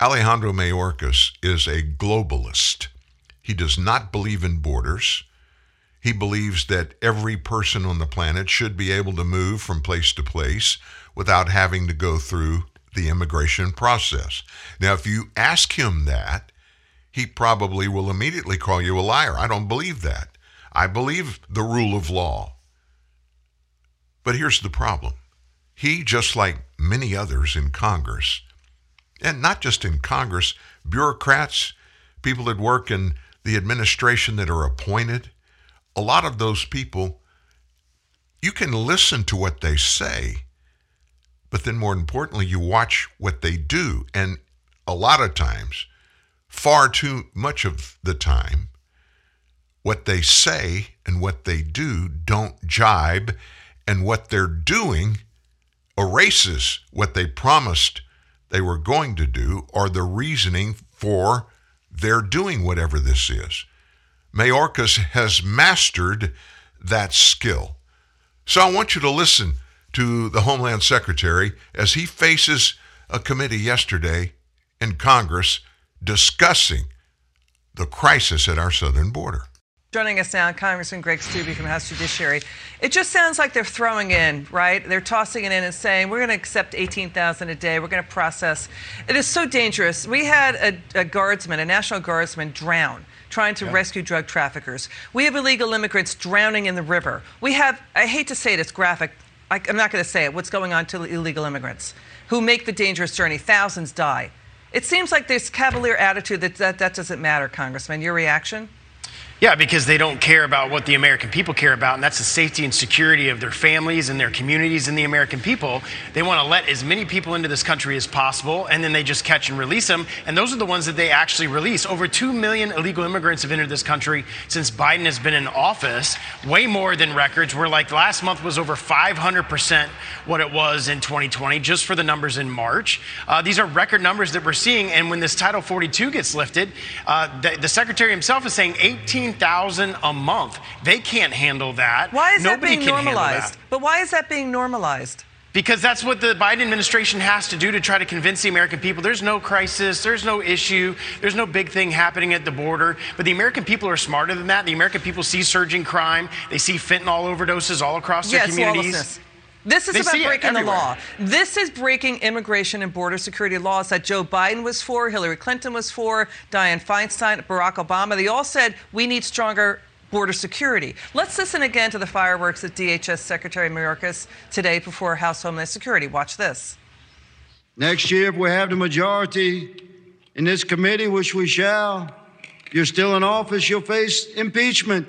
Alejandro Mayorkas is a globalist. He does not believe in borders. He believes that every person on the planet should be able to move from place to place without having to go through the immigration process. Now, if you ask him that, he probably will immediately call you a liar. I don't believe that. I believe the rule of law. But here's the problem he, just like many others in Congress, and not just in Congress, bureaucrats, people that work in the administration that are appointed, a lot of those people, you can listen to what they say, but then more importantly, you watch what they do. And a lot of times, far too much of the time, what they say and what they do don't jibe, and what they're doing erases what they promised they were going to do or the reasoning for their doing whatever this is. Mayorkas has mastered that skill. So I want you to listen to the Homeland Secretary as he faces a committee yesterday in Congress discussing the crisis at our southern border. Joining us now, Congressman Greg Steube from House Judiciary. It just sounds like they're throwing in, right? They're tossing it in and saying, we're going to accept 18,000 a day. We're going to process. It is so dangerous. We had a, a guardsman, a National Guardsman, drown trying to rescue drug traffickers. We have illegal immigrants drowning in the river. We have, I hate to say it, it's graphic. I, I'm not going to say it, what's going on to illegal immigrants who make the dangerous journey. Thousands die. It seems like this cavalier attitude that that, that doesn't matter, Congressman. Your reaction? Yeah, because they don't care about what the American people care about, and that's the safety and security of their families and their communities and the American people. They want to let as many people into this country as possible, and then they just catch and release them. And those are the ones that they actually release. Over 2 million illegal immigrants have entered this country since Biden has been in office, way more than records. We're like last month was over 500% what it was in 2020, just for the numbers in March. Uh, these are record numbers that we're seeing, and when this Title 42 gets lifted, uh, the, the Secretary himself is saying 18 thousand a month. They can't handle that. Why is Nobody that being normalized? But why is that being normalized? Because that's what the Biden administration has to do to try to convince the American people there's no crisis, there's no issue, there's no big thing happening at the border. But the American people are smarter than that. The American people see surging crime, they see fentanyl overdoses all across their yes, communities. Lawlessness. This is They about breaking the law. This is breaking immigration and border security laws that Joe Biden was for, Hillary Clinton was for, Dianne Feinstein, Barack Obama. They all said we need stronger border security. Let's listen again to the fireworks at DHS Secretary Mayorkas today before House Homeland Security. Watch this. Next year, if we have the majority in this committee, which we shall, you're still in office, you'll face impeachment.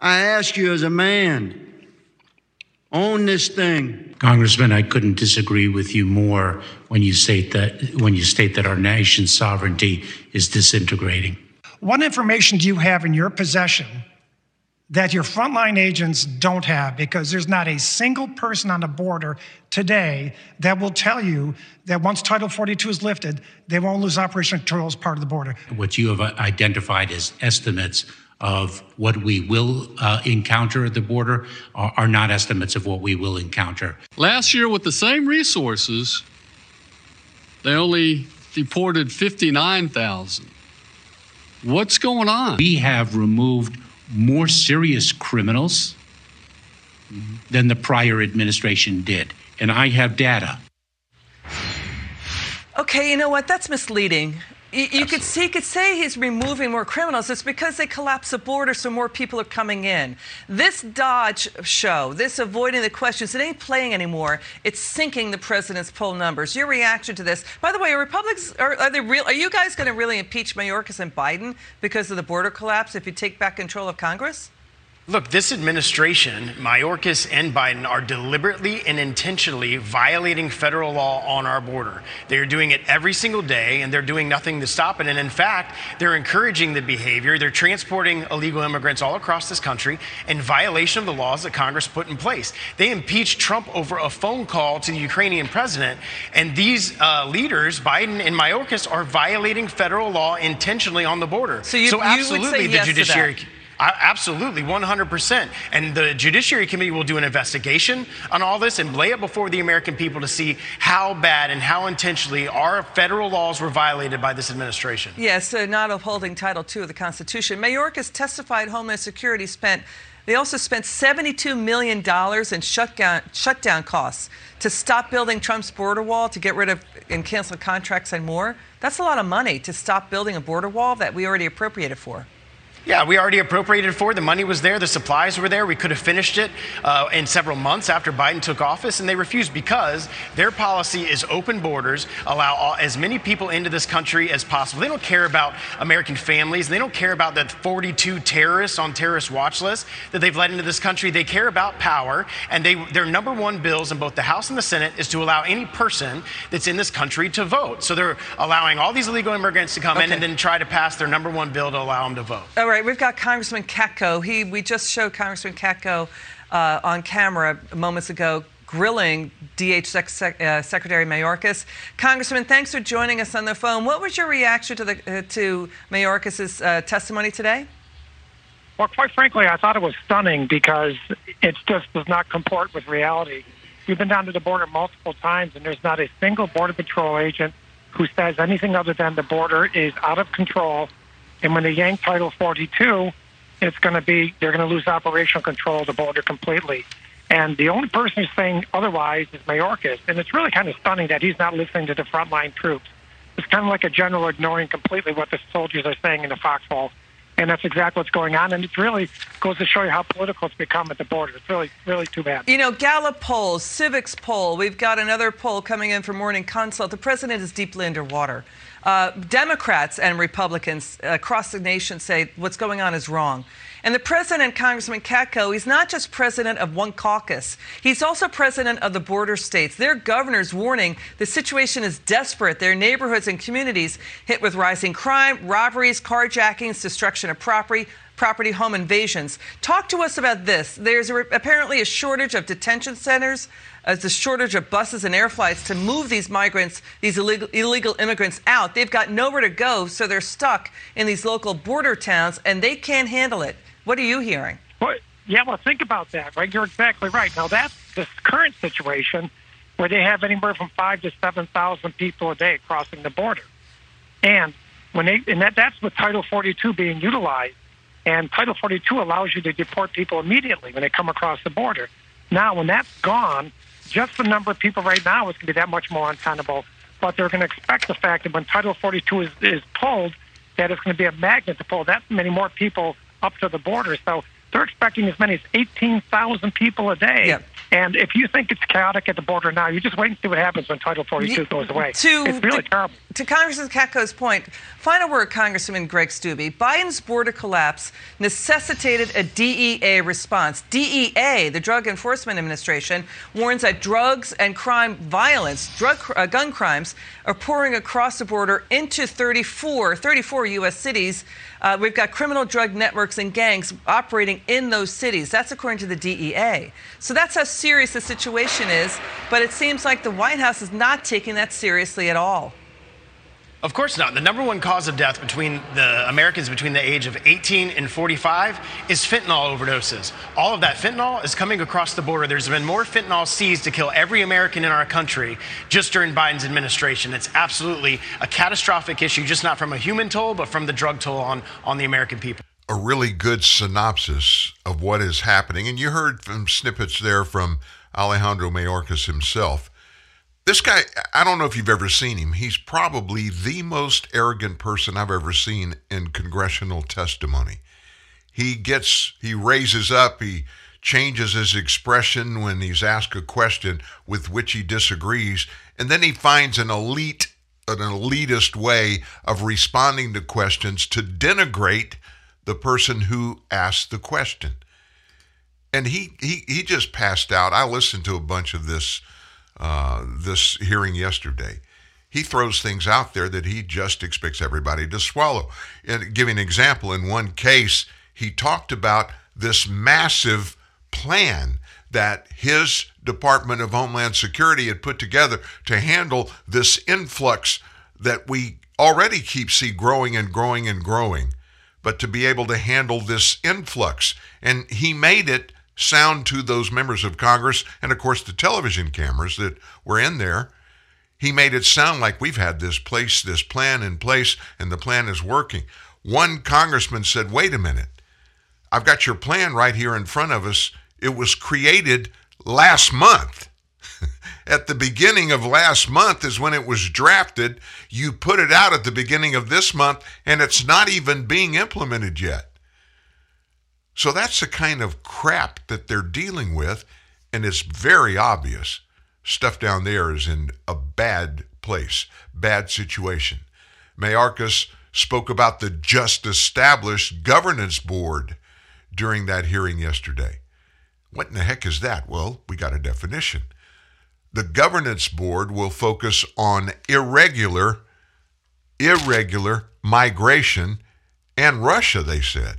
I ask you as a man, Own this thing. Congressman, I couldn't disagree with you more when you state that when you state that our nation's sovereignty is disintegrating. What information do you have in your possession that your frontline agents don't have? Because there's not a single person on the border today that will tell you that once Title 42 is lifted, they won't lose operational control as part of the border. What you have identified as estimates of what we will uh, encounter at the border are, are not estimates of what we will encounter. Last year, with the same resources, they only deported 59,000. What's going on? We have removed more serious criminals than the prior administration did, and I have data. Okay, you know what? That's misleading. You, you could see, could say he's removing more criminals. It's because they collapse the border, so more people are coming in. This Dodge show, this avoiding the questions, it ain't playing anymore. It's sinking the president's poll numbers. Your reaction to this? By the way, are Republicans are, are they real? Are you guys going to really impeach Mayorkas and Biden because of the border collapse if you take back control of Congress? Look, this administration, Mayorkas and Biden, are deliberately and intentionally violating federal law on our border. They're doing it every single day, and they're doing nothing to stop it. And in fact, they're encouraging the behavior. They're transporting illegal immigrants all across this country in violation of the laws that Congress put in place. They impeached Trump over a phone call to the Ukrainian president, and these uh, leaders, Biden and Mayorkas, are violating federal law intentionally on the border. So, you, so absolutely, you yes the judiciary. Absolutely, 100%. And the Judiciary Committee will do an investigation on all this and lay it before the American people to see how bad and how intentionally our federal laws were violated by this administration. Yes, so not upholding Title II of the Constitution. Mayorkas testified Homeland Security spent. They also spent $72 million in shutdown, shutdown costs to stop building Trump's border wall, to get rid of and cancel contracts and more. That's a lot of money to stop building a border wall that we already appropriated for. Yeah, we already appropriated for it. The money was there. The supplies were there. We could have finished it uh, in several months after Biden took office, and they refused because their policy is open borders, allow all, as many people into this country as possible. They don't care about American families. They don't care about the 42 terrorists on terrorist watch list that they've let into this country. They care about power, and they, their number one bills in both the House and the Senate is to allow any person that's in this country to vote. So they're allowing all these illegal immigrants to come okay. in and then try to pass their number one bill to allow them to vote. All right right, we've got Congressman Katko. He, we just showed Congressman Katko uh, on camera moments ago grilling DH Sec- uh, Secretary Mayorkas. Congressman, thanks for joining us on the phone. What was your reaction to, the, uh, to Mayorkas' uh, testimony today? Well, quite frankly, I thought it was stunning because it just does not comport with reality. We've been down to the border multiple times, and there's not a single Border Patrol agent who says anything other than the border is out of control and when they yank Title 42, it's going to be they're going to lose operational control of the border completely. And the only person who's saying otherwise is Mayorkas. And it's really kind of stunning that he's not listening to the frontline troops. It's kind of like a general ignoring completely what the soldiers are saying in the foxhole. And that's exactly what's going on. And it really goes to show you how political it's become at the border. It's really, really too bad. You know, Gallup polls, Civiqs poll, we've got another poll coming in from Morning Consult. The president is deeply underwater. Uh, Democrats and Republicans across the nation say what's going on is wrong. And the president, Congressman Katko, he's not just president of one caucus, he's also president of the border states. Their governors warning the situation is desperate. Their neighborhoods and communities hit with rising crime, robberies, carjackings, destruction of property, property home invasions. Talk to us about this. There's a, apparently a shortage of detention centers, as the shortage of buses and air flights to move these migrants, these illegal, illegal immigrants out. They've got nowhere to go, so they're stuck in these local border towns, and they can't handle it. What are you hearing? Well, yeah, well, think about that, right? You're exactly right. Now, that's the current situation where they have anywhere from five to 7,000 people a day crossing the border. And when they, and that, that's with Title 42 being utilized. And Title 42 allows you to deport people immediately when they come across the border. Now, when that's gone, just the number of people right now is going to be that much more untenable. But they're going to expect the fact that when Title 42 is, is pulled, that it's going to be a magnet to pull that many more people up to the border. So they're expecting as many as 18,000 people a day. Yep. And if you think it's chaotic at the border now, you just wait and see what happens when Title 42 goes away. To, it's really to, terrible. To Congressman Katko's point, final word, Congressman Greg Steube. Biden's border collapse necessitated a DEA response. DEA, the Drug Enforcement Administration, warns that drugs and crime violence, drug uh, gun crimes, are pouring across the border into 34, 34 U.S. cities. Uh, we've got criminal drug networks and gangs operating in those cities. That's according to the DEA. So that's how serious the situation is. But it seems like the White House is not taking that seriously at all. Of course not. The number one cause of death between the Americans between the age of 18 and 45 is fentanyl overdoses. All of that fentanyl is coming across the border. There's been more fentanyl seized to kill every American in our country just during Biden's administration. It's absolutely a catastrophic issue, just not from a human toll, but from the drug toll on, on the American people. A really good synopsis of what is happening. And you heard from snippets there from Alejandro Mayorkas himself. This guy, I don't know if you've ever seen him. He's probably the most arrogant person I've ever seen in congressional testimony. He gets, he raises up, he changes his expression when he's asked a question with which he disagrees, and then he finds an elite, an elitist way of responding to questions to denigrate the person who asked the question. And he he he just passed out. I listened to a bunch of this uh, this hearing yesterday. He throws things out there that he just expects everybody to swallow. And giving an example, in one case, he talked about this massive plan that his Department of Homeland Security had put together to handle this influx that we already keep see growing and growing and growing, but to be able to handle this influx. And he made it sound to those members of Congress and, of course, the television cameras that were in there. He made it sound like we've had this place, this plan in place, and the plan is working. One congressman said, Wait a minute. I've got your plan right here in front of us. It was created last month. *laughs* at the beginning of last month is when it was drafted. You put it out at the beginning of this month, and it's not even being implemented yet. So that's the kind of crap that they're dealing with, and it's very obvious. Stuff down there is in a bad place, bad situation. Mayorkas spoke about the just established governance board during that hearing yesterday. What in the heck is that? Well, we got a definition. The governance board will focus on irregular, irregular migration and Russia, they said.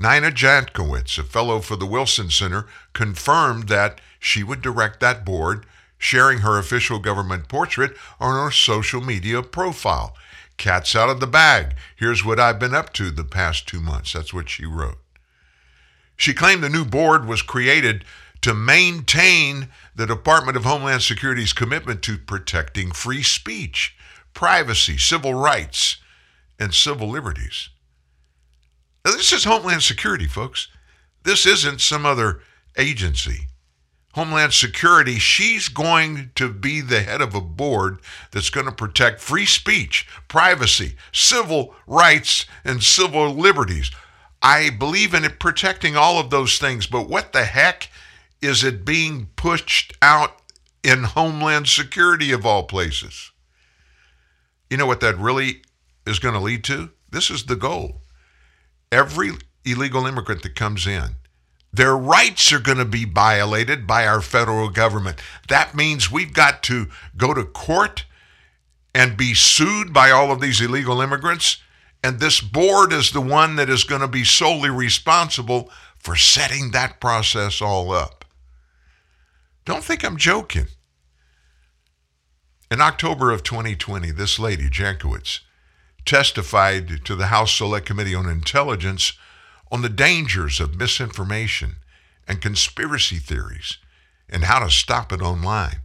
Nina Jankowicz, a fellow for the Wilson Center, confirmed that she would direct that board, sharing her official government portrait on her social media profile. Cat's out of the bag. Here's what I've been up to the past two months. That's what she wrote. She claimed the new board was created to maintain the Department of Homeland Security's commitment to protecting free speech, privacy, civil rights, and civil liberties. Now, this is Homeland Security, folks. This isn't some other agency. Homeland Security, she's going to be the head of a board that's going to protect free speech, privacy, civil rights, and civil liberties. I believe in it protecting all of those things, but what the heck is it being pushed out in Homeland Security of all places? You know what that really is going to lead to? This is the goal every illegal immigrant that comes in, their rights are going to be violated by our federal government. That means we've got to go to court and be sued by all of these illegal immigrants. And this board is the one that is going to be solely responsible for setting that process all up. Don't think I'm joking. In October of 2020, this lady, Jankowicz, testified to the House Select Committee on Intelligence on the dangers of misinformation and conspiracy theories and how to stop it online.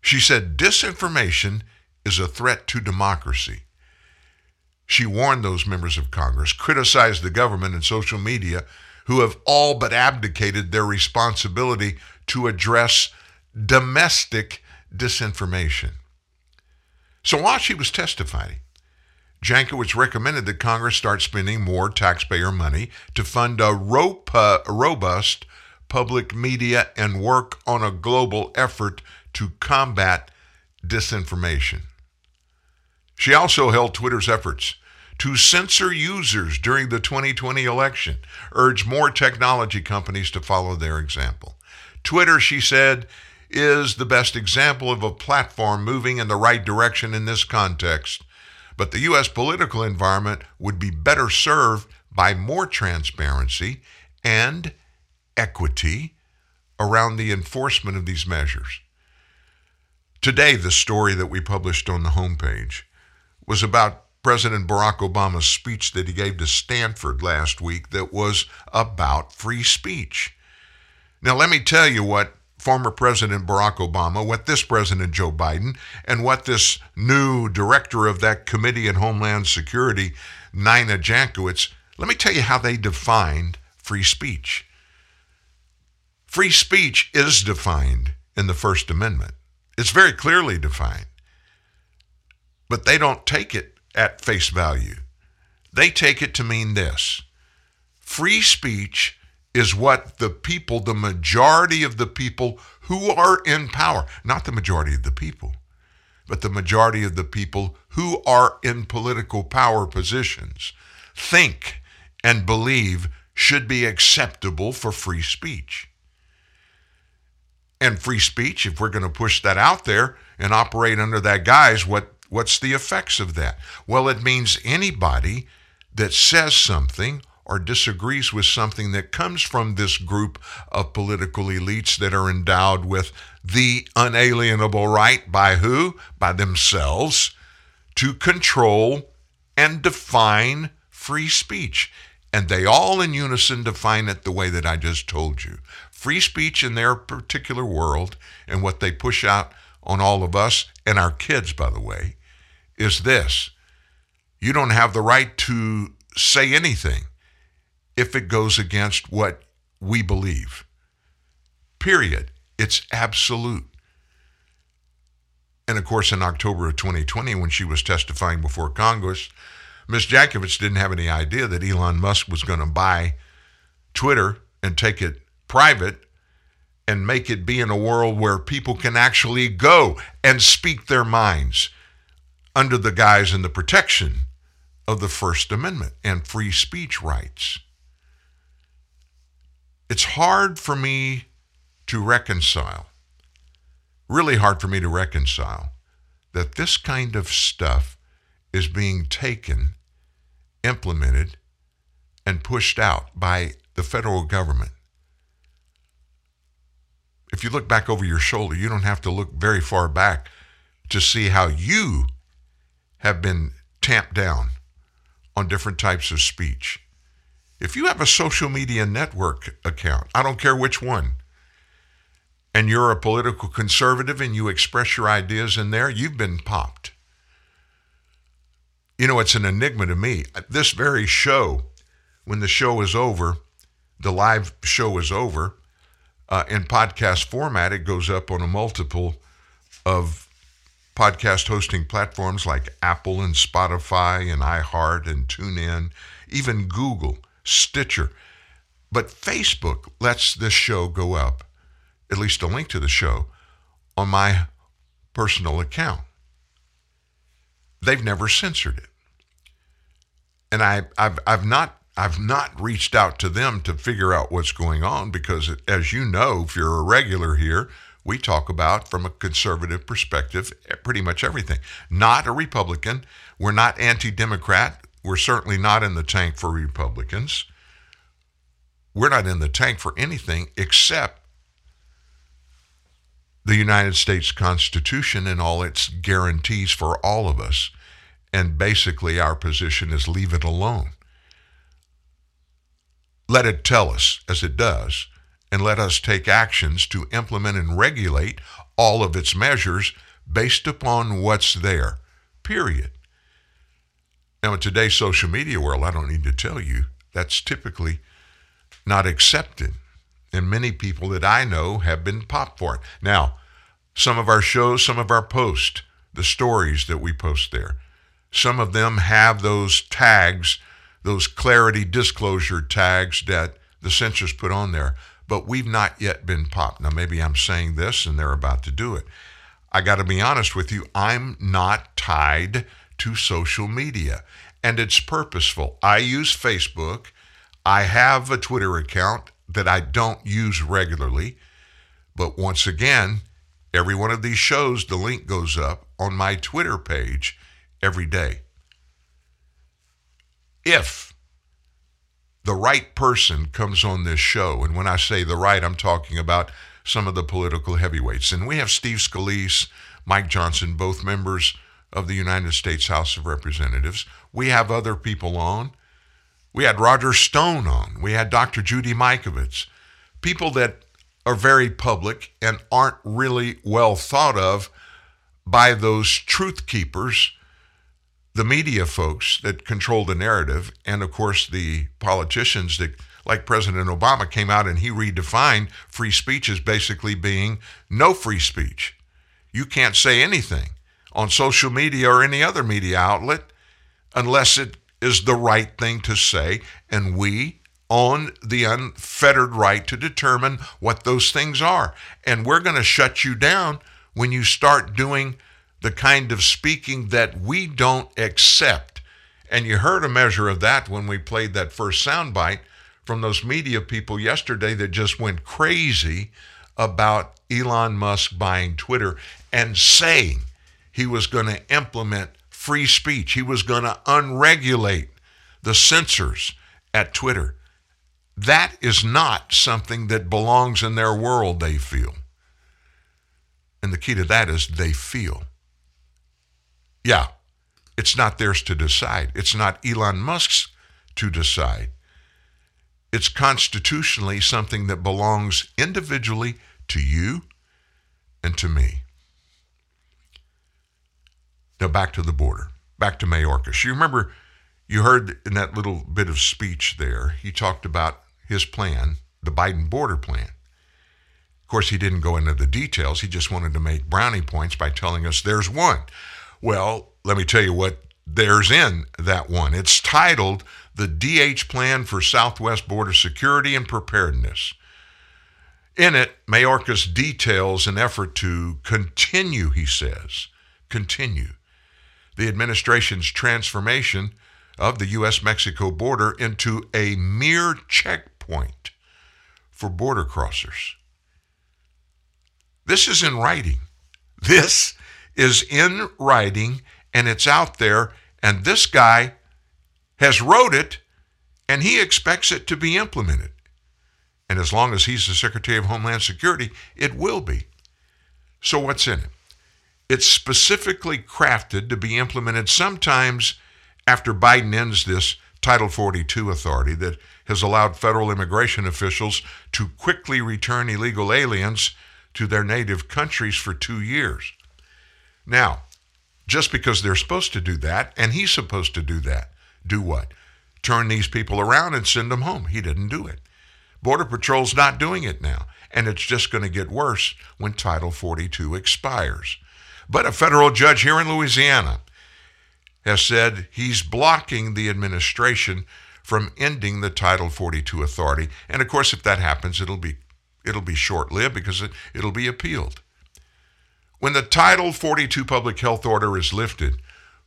She said disinformation is a threat to democracy. She warned those members of Congress, criticized the government and social media who have all but abdicated their responsibility to address domestic disinformation. So while she was testifying, Jankowicz recommended that Congress start spending more taxpayer money to fund a robust public media and work on a global effort to combat disinformation. She also held Twitter's efforts to censor users during the 2020 election, urged more technology companies to follow their example. Twitter, she said, is the best example of a platform moving in the right direction in this context. But the U.S. political environment would be better served by more transparency and equity around the enforcement of these measures. Today, the story that we published on the homepage was about President Barack Obama's speech that he gave to Stanford last week that was about free speech. Now, let me tell you what former President Barack Obama, what this President Joe Biden, and what this new director of that Committee on Homeland Security, Nina Jankowicz, let me tell you how they defined free speech. Free speech is defined in the First Amendment. It's very clearly defined. But they don't take it at face value. They take it to mean this free speech is what the people, the majority of the people who are in power, not the majority of the people, but the majority of the people who are in political power positions, think and believe should be acceptable for free speech and free speech, if we're going to push that out there and operate under that guise, what, what's the effects of that? Well, it means anybody that says something or disagrees with something that comes from this group of political elites that are endowed with the unalienable right by who? By themselves to control and define free speech. And they all in unison define it the way that I just told you free speech in their particular world and what they push out on all of us and our kids, by the way, is this you don't have the right to say anything if it goes against what we believe. Period. It's absolute. And of course, in October of 2020, when she was testifying before Congress, Ms. Jankowicz didn't have any idea that Elon Musk was going to buy Twitter and take it private and make it be in a world where people can actually go and speak their minds under the guise and the protection of the First Amendment and free speech rights. It's hard for me to reconcile, really hard for me to reconcile, that this kind of stuff is being taken, implemented, and pushed out by the federal government if you look back over your shoulder, you don't have to look very far back to see how you have been tamped down on different types of speech. If you have a social media network account, I don't care which one, and you're a political conservative and you express your ideas in there, you've been popped. You know, it's an enigma to me. This very show, when the show is over, the live show is over, uh, in podcast format. It goes up on a multiple of podcast hosting platforms like Apple and Spotify and iHeart and TuneIn, even Google, Stitcher. But Facebook lets this show go up, at least a link to the show, on my personal account. They've never censored it. And I, I've, I've not I've not reached out to them to figure out what's going on because, as you know, if you're a regular here, we talk about from a conservative perspective pretty much everything. Not a Republican. We're not anti Democrat. We're certainly not in the tank for Republicans. We're not in the tank for anything except the United States Constitution and all its guarantees for all of us. And basically, our position is leave it alone let it tell us, as it does, and let us take actions to implement and regulate all of its measures based upon what's there, period. Now, in today's social media world, I don't need to tell you, that's typically not accepted. And many people that I know have been popped for it. Now, some of our shows, some of our posts, the stories that we post there, Some of them have those tags, those clarity disclosure tags that the censors put on there, but we've not yet been popped. Now, maybe I'm saying this and they're about to do it. I got to be honest with you, I'm not tied to social media, and it's purposeful. I use Facebook. I have a Twitter account that I don't use regularly, but once again, every one of these shows, the link goes up on my Twitter page every day. If the right person comes on this show, and when I say the right, I'm talking about some of the political heavyweights. And we have Steve Scalise, Mike Johnson, both members of the United States House of Representatives. We have other people on. We had Roger Stone on. We had Dr. Judy Mikovits. People that are very public and aren't really well thought of by those truth keepers, the media folks that control the narrative, and of course the politicians that, like President Obama, came out and he redefined free speech as basically being no free speech. You can't say anything on social media or any other media outlet unless it is the right thing to say, and we own the unfettered right to determine what those things are. And we're going to shut you down when you start doing the kind of speaking that we don't accept. And you heard a measure of that when we played that first soundbite from those media people yesterday that just went crazy about Elon Musk buying Twitter and saying he was going to implement free speech. He was going to unregulate the censors at Twitter. That is not something that belongs in their world, they feel. And the key to that is they feel. Yeah, it's not theirs to decide. It's not Elon Musk's to decide. It's constitutionally something that belongs individually to you and to me. Now back to the border, back to Mayorkas. You remember, you heard in that little bit of speech there, he talked about his plan, the Biden border plan. Of course, he didn't go into the details. He just wanted to make brownie points by telling us there's one. Well, let me tell you what there's in that one. It's titled The DH Plan for Southwest Border Security and Preparedness. In it, Mayorkas details an effort to continue, he says, continue the administration's transformation of the U.S. Mexico border into a mere checkpoint for border crossers. This is in writing. This is in writing and it's out there, and this guy has wrote it and he expects it to be implemented. And as long as he's the Secretary of Homeland Security, it will be. So, what's in it? It's specifically crafted to be implemented sometimes after Biden ends this Title 42 authority that has allowed federal immigration officials to quickly return illegal aliens to their native countries for two years. Now, just because they're supposed to do that, and he's supposed to do that, do what? Turn these people around and send them home. He didn't do it. Border Patrol's not doing it now, and it's just going to get worse when Title 42 expires. But a federal judge here in Louisiana has said he's blocking the administration from ending the Title 42 authority. And of course, if that happens, it'll be it'll be short-lived because it, it'll be appealed. When the Title 42 public health order is lifted,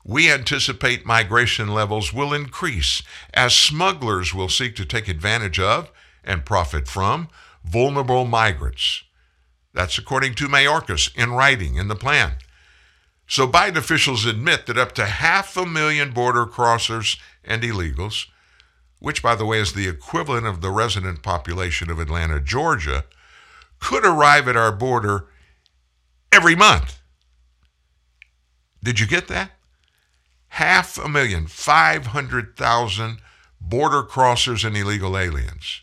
we anticipate migration levels will increase as smugglers will seek to take advantage of and profit from vulnerable migrants. That's according to Mayorkas in writing in the plan. So Biden officials admit that up to half a million border crossers and illegals, which, by the way, is the equivalent of the resident population of Atlanta, Georgia, could arrive at our border every month. Did you get that? Half a million, 500,000 border crossers and illegal aliens,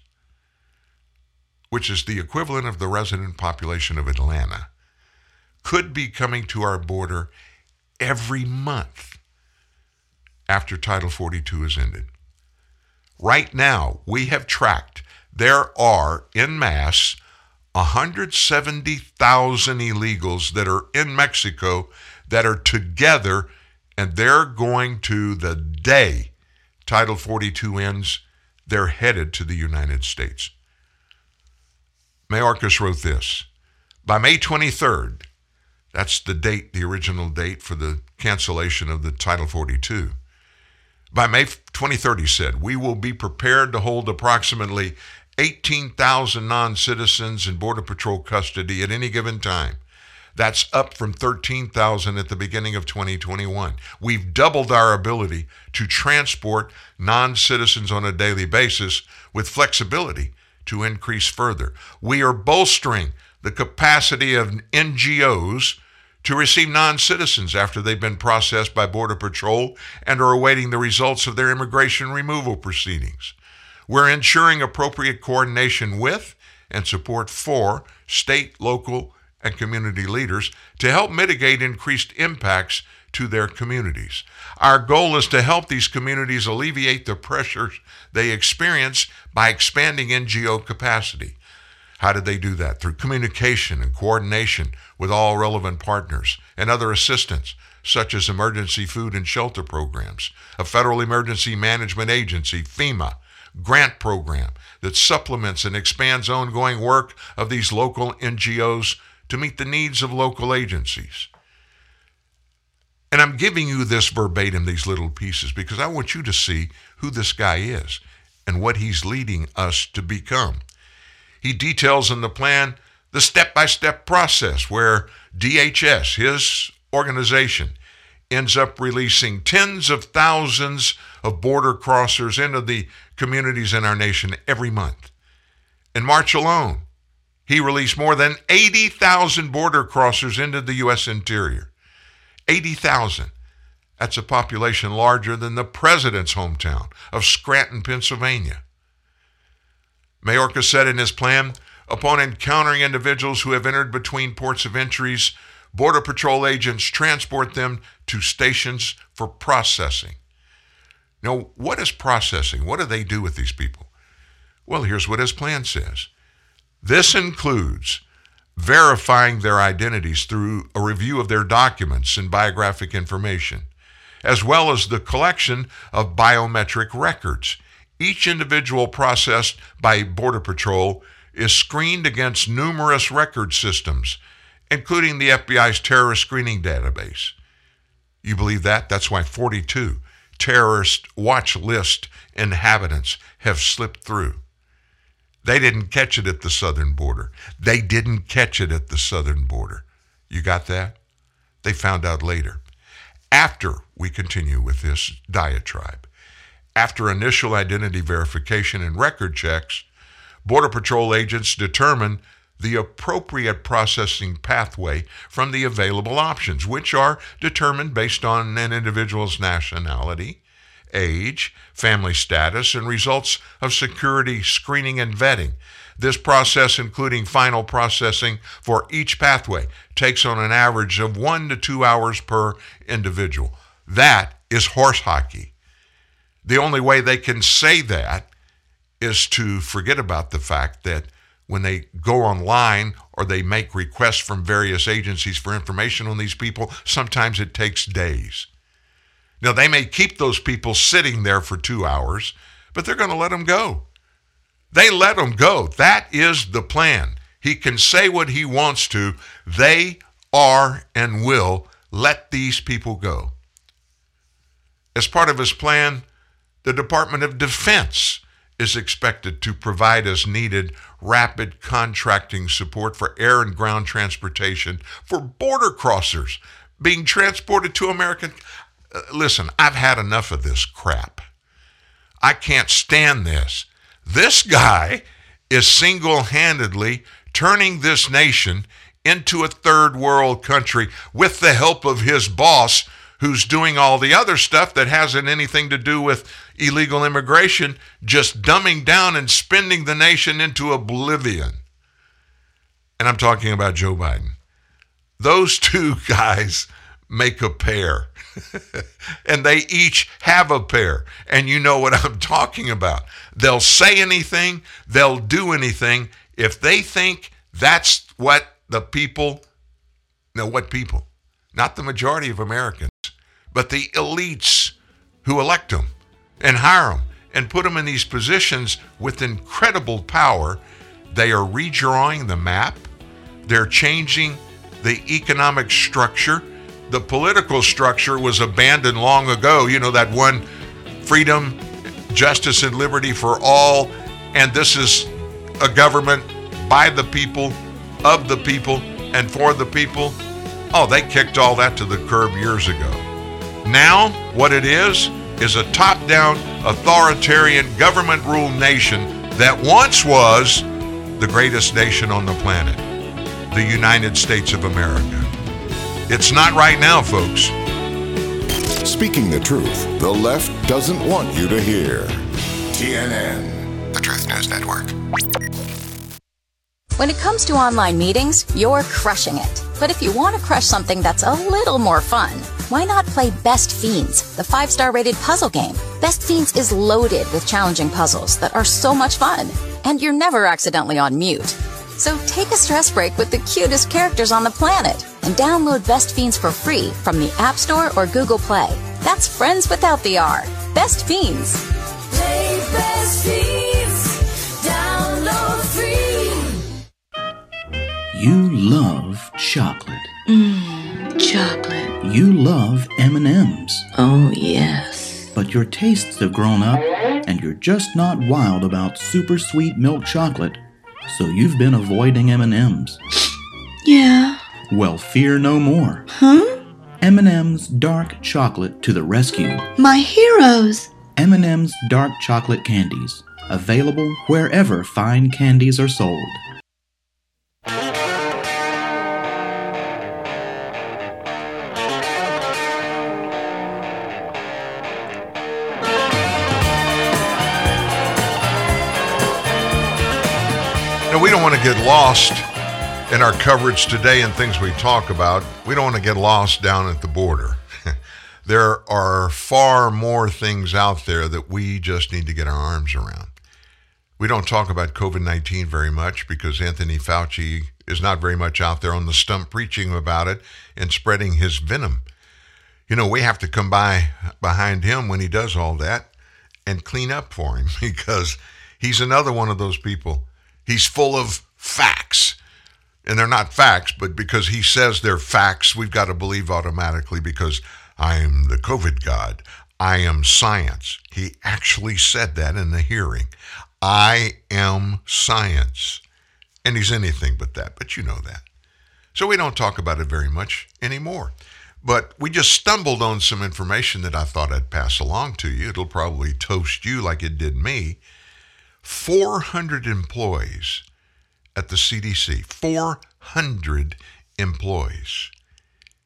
which is the equivalent of the resident population of Atlanta could be coming to our border every month after Title 42 is ended. Right now, we have tracked there are in mass 170,000 illegals that are in Mexico that are together And they're going to, the day Title 42 ends, they're headed to the United States. Mayorkas wrote this By May 23rd, that's the date, the original date for the cancellation of the Title 42. By May 2030, he said, we will be prepared to hold approximately 18,000 non citizens in Border Patrol custody at any given time. That's up from 13,000 at the beginning of 2021. We've doubled our ability to transport non citizens on a daily basis with flexibility to increase further. We are bolstering the capacity of NGOs to receive non citizens after they've been processed by Border Patrol and are awaiting the results of their immigration removal proceedings. We're ensuring appropriate coordination with and support for state, local, and community leaders to help mitigate increased impacts to their communities. Our goal is to help these communities alleviate the pressures they experience by expanding NGO capacity. How did they do that? Through communication and coordination with all relevant partners and other assistance, such as emergency food and shelter programs, a federal emergency management agency, FEMA, grant program that supplements and expands ongoing work of these local NGOs to meet the needs of local agencies. And I'm giving you this verbatim, these little pieces, because I want you to see who this guy is and what he's leading us to become. He details in the plan the step by step process where DHS, his organization, ends up releasing tens of thousands of border crossers into the communities in our nation every month. In March alone, he released more than 80,000 border crossers into the U.S. interior. 80,000. That's a population larger than the president's hometown of Scranton, Pennsylvania. Mayorkas said in his plan, upon encountering individuals who have entered between ports of entries, Border Patrol agents transport them to stations for processing. Now, what is processing? What do they do with these people? Well, here's what his plan says this includes verifying their identities through a review of their documents and biographic information, as well as the collection of biometric records each individual processed by Border Patrol is screened against numerous record systems, including the FBI's terrorist screening database. You believe that? That's why 42 terrorist watch list inhabitants have slipped through. They didn't catch it at the southern border. They didn't catch it at the southern border. You got that? They found out later. After we continue with this diatribe, after initial identity verification and record checks, Border Patrol agents determine the appropriate processing pathway from the available options, which are determined based on an individual's nationality, age, family status, and results of security screening and vetting. This process, including final processing for each pathway, takes on an average of one to two hours per individual. That is horse hockey. The only way they can say that is to forget about the fact that when they go online or they make requests from various agencies for information on these people, sometimes it takes days. Now, they may keep those people sitting there for two hours, but they're going to let them go. They let them go. That is the plan. He can say what he wants to. They are and will let these people go. As part of his plan, the Department of Defense is expected to provide as needed rapid contracting support for air and ground transportation for border crossers being transported to American. Uh, listen, I've had enough of this crap. I can't stand this. This guy is single handedly turning this nation into a third world country with the help of his boss, who's doing all the other stuff that hasn't anything to do with illegal immigration, just dumbing down and spending the nation into oblivion. And I'm talking about Joe Biden. Those *laughs* two guys make a pair. *laughs* and they each have a pair. And you know what I'm *laughs* talking about. They'll say anything, they'll do anything if they think that's what the people, no, what people, not the majority of Americans, but the elites who elect them and hire them and put them in these positions with incredible power. They are redrawing the map. They're changing the economic structure. The political structure was abandoned long ago. You know, that one freedom, justice, and liberty for all. And this is a government by the people, of the people, and for the people. Oh, they kicked all that to the curb years ago. Now, what it is, is a top down, authoritarian, government ruled nation that once was the greatest nation on the planet, the United States of America. It's not right now, folks. Speaking the truth, the left doesn't want you to hear. TNN, the Truth News Network. When it comes to online meetings, you're crushing it. But if you want to crush something that's a little more fun, why not play Best Fiends, the five star rated puzzle game? Best Fiends is loaded with challenging puzzles that are so much fun, and you're never accidentally on mute. So take a stress break with the cutest characters on the planet and download Best Fiends for free from the App Store or Google Play. That's friends without the R. Best Fiends. Play Best Fiends. You love chocolate. Mmm, chocolate. You love M&Ms. Oh, yes. But your tastes have grown up and you're just not wild about super sweet milk chocolate. So you've been avoiding M&Ms. Yeah. Well, fear no more. Huh? M&M's dark chocolate to the rescue. My heroes. M&M's dark chocolate candies, available wherever fine candies are sold. Now, we don't want to get lost in our coverage today and things we talk about. We don't want to get lost down at the border. *laughs* there are far more things out there that we just need to get our arms around. We don't talk about COVID 19 very much because Anthony Fauci is not very much out there on the stump preaching about it and spreading his venom. You know, we have to come by behind him when he does all that and clean up for him *laughs* because he's another one of those people. He's full of facts. And they're not facts, but because he says they're facts, we've got to believe automatically because I am the COVID God. I am science. He actually said that in the hearing. I am science. And he's anything but that, but you know that. So we don't talk about it very much anymore. But we just stumbled on some information that I thought I'd pass along to you. It'll probably toast you like it did me. 400 employees at the CDC, 400 employees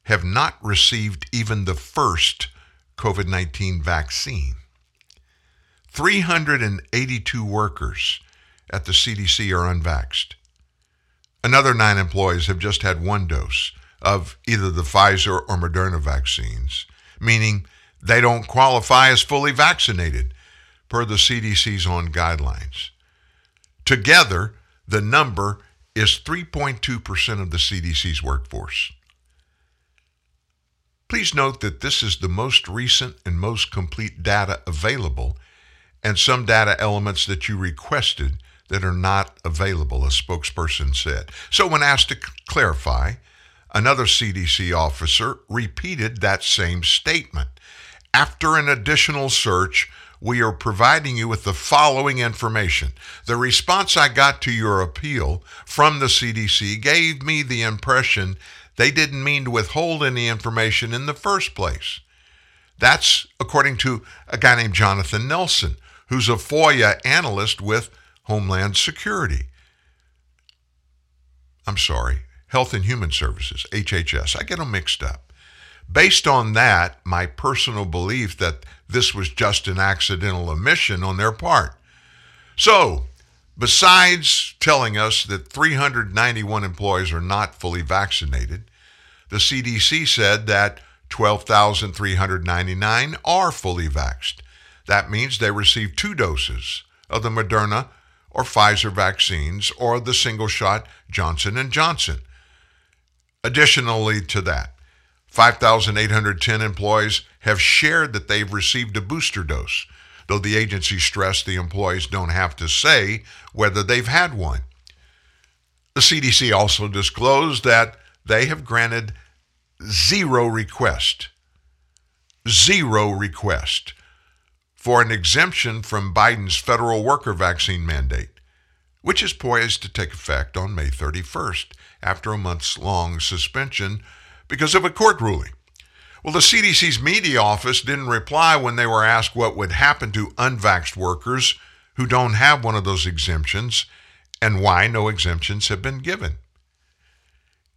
have not received even the first COVID 19 vaccine. 382 workers at the CDC are unvaxxed. Another nine employees have just had one dose of either the Pfizer or Moderna vaccines, meaning they don't qualify as fully vaccinated per the CDC's own guidelines. Together, the number is 3.2% of the CDC's workforce. Please note that this is the most recent and most complete data available, and some data elements that you requested that are not available, a spokesperson said. So, when asked to clarify, another CDC officer repeated that same statement. After an additional search, we are providing you with the following information. The response I got to your appeal from the CDC gave me the impression they didn't mean to withhold any information in the first place. That's according to a guy named Jonathan Nelson, who's a FOIA analyst with Homeland Security. I'm sorry, Health and Human Services, HHS. I get them mixed up. Based on that, my personal belief that this was just an accidental omission on their part. So, besides telling us that 391 employees are not fully vaccinated, the CDC said that 12,399 are fully vaxxed. That means they received two doses of the Moderna or Pfizer vaccines or the single shot Johnson & Johnson. Additionally to that, 5,810 employees have shared that they've received a booster dose, though the agency stressed the employees don't have to say whether they've had one. The CDC also disclosed that they have granted zero request, zero request for an exemption from Biden's federal worker vaccine mandate, which is poised to take effect on May 31st after a months long suspension because of a court ruling. Well, the CDC's media office didn't reply when they were asked what would happen to unvaxxed workers who don't have one of those exemptions and why no exemptions have been given.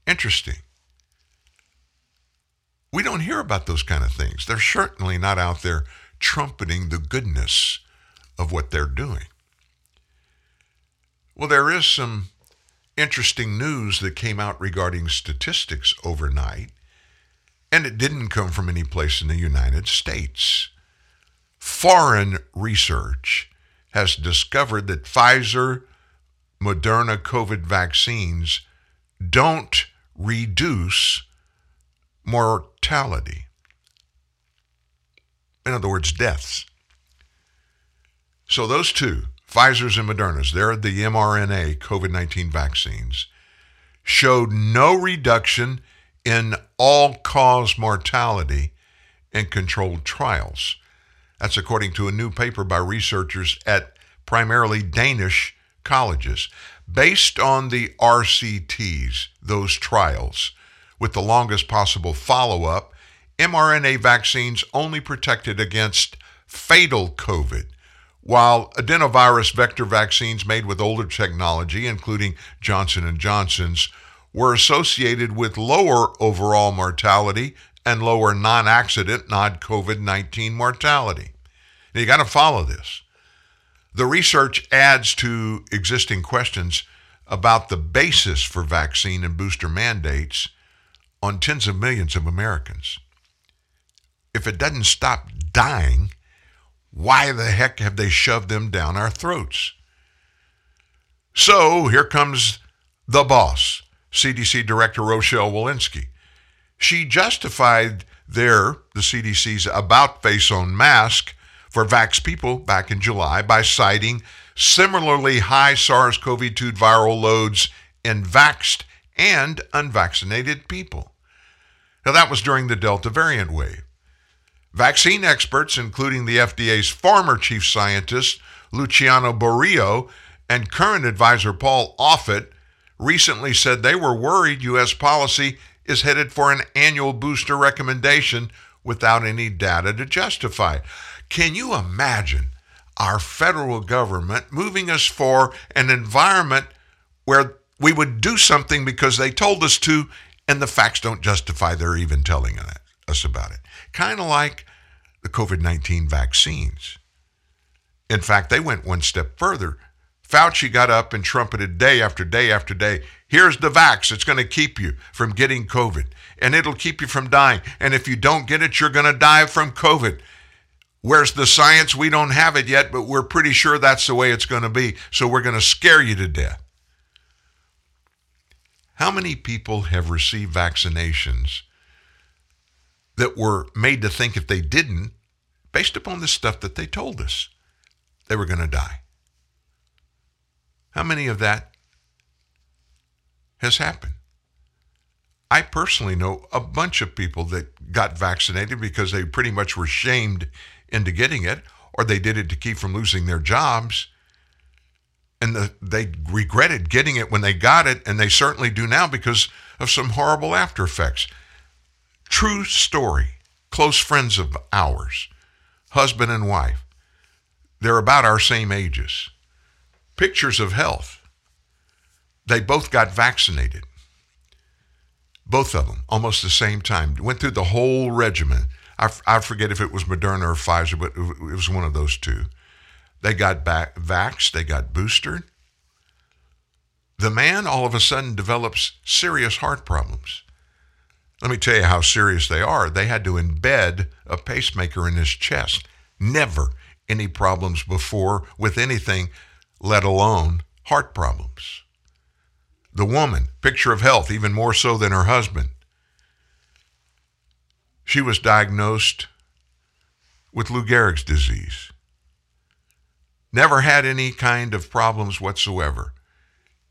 Interesting. We don't hear about those kind of things. They're certainly not out there trumpeting the goodness of what they're doing. Well, there is some interesting news that came out regarding statistics overnight, and it didn't come from any place in the United States. Foreign research has discovered that Pfizer, Moderna COVID vaccines don't reduce mortality. In other words, deaths. So those two, Pfizer's and Moderna's, they're the mRNA COVID 19 vaccines, showed no reduction in all cause mortality in controlled trials. That's according to a new paper by researchers at primarily Danish colleges. Based on the RCTs, those trials, with the longest possible follow up, mRNA vaccines only protected against fatal COVID, while adenovirus vector vaccines made with older technology, including Johnson & Johnson's, were associated with lower overall mortality and lower non-accident non-COVID-19 mortality. Now you got to follow this. The research adds to existing questions about the basis for vaccine and booster mandates on tens of millions of Americans. If it doesn't stop dying, why the heck have they shoved them down our throats? So here comes the boss, CDC Director Rochelle Walensky. She justified their, the CDC's about face on mask for vax people back in July by citing similarly high SARS CoV 2 viral loads in vaxxed and unvaccinated people. Now, that was during the Delta variant wave. Vaccine experts, including the FDA's former chief scientist, Luciano Borio, and current advisor Paul Offit, recently said they were worried U.S. policy is headed for an annual booster recommendation without any data to justify it. Can you imagine our federal government moving us for an environment where we would do something because they told us to and the facts don't justify their even telling us about it? Kind of like the COVID 19 vaccines. In fact, they went one step further. Fauci got up and trumpeted day after day after day here's the vax. It's going to keep you from getting COVID, and it'll keep you from dying. And if you don't get it, you're going to die from COVID. Where's the science? We don't have it yet, but we're pretty sure that's the way it's going to be. So we're going to scare you to death. How many people have received vaccinations that were made to think if they didn't, based upon the stuff that they told us, they were going to die? How many of that has happened? I personally know a bunch of people that got vaccinated because they pretty much were shamed into getting it, or they did it to keep from losing their jobs. And the, they regretted getting it when they got it, and they certainly do now because of some horrible after effects. True story. Close friends of ours, husband and wife. They're about our same ages. Pictures of health. They both got vaccinated. Both of them, almost the same time. Went through the whole regimen. I, I forget if it was Moderna or Pfizer, but it was one of those two. They got back vaxxed, they got boosted. The man all of a sudden develops serious heart problems. Let me tell you how serious they are. They had to embed a pacemaker in his chest. Never any problems before with anything, let alone heart problems. The woman, picture of health, even more so than her husband. She was diagnosed with Lou Gehrig's disease. Never had any kind of problems whatsoever.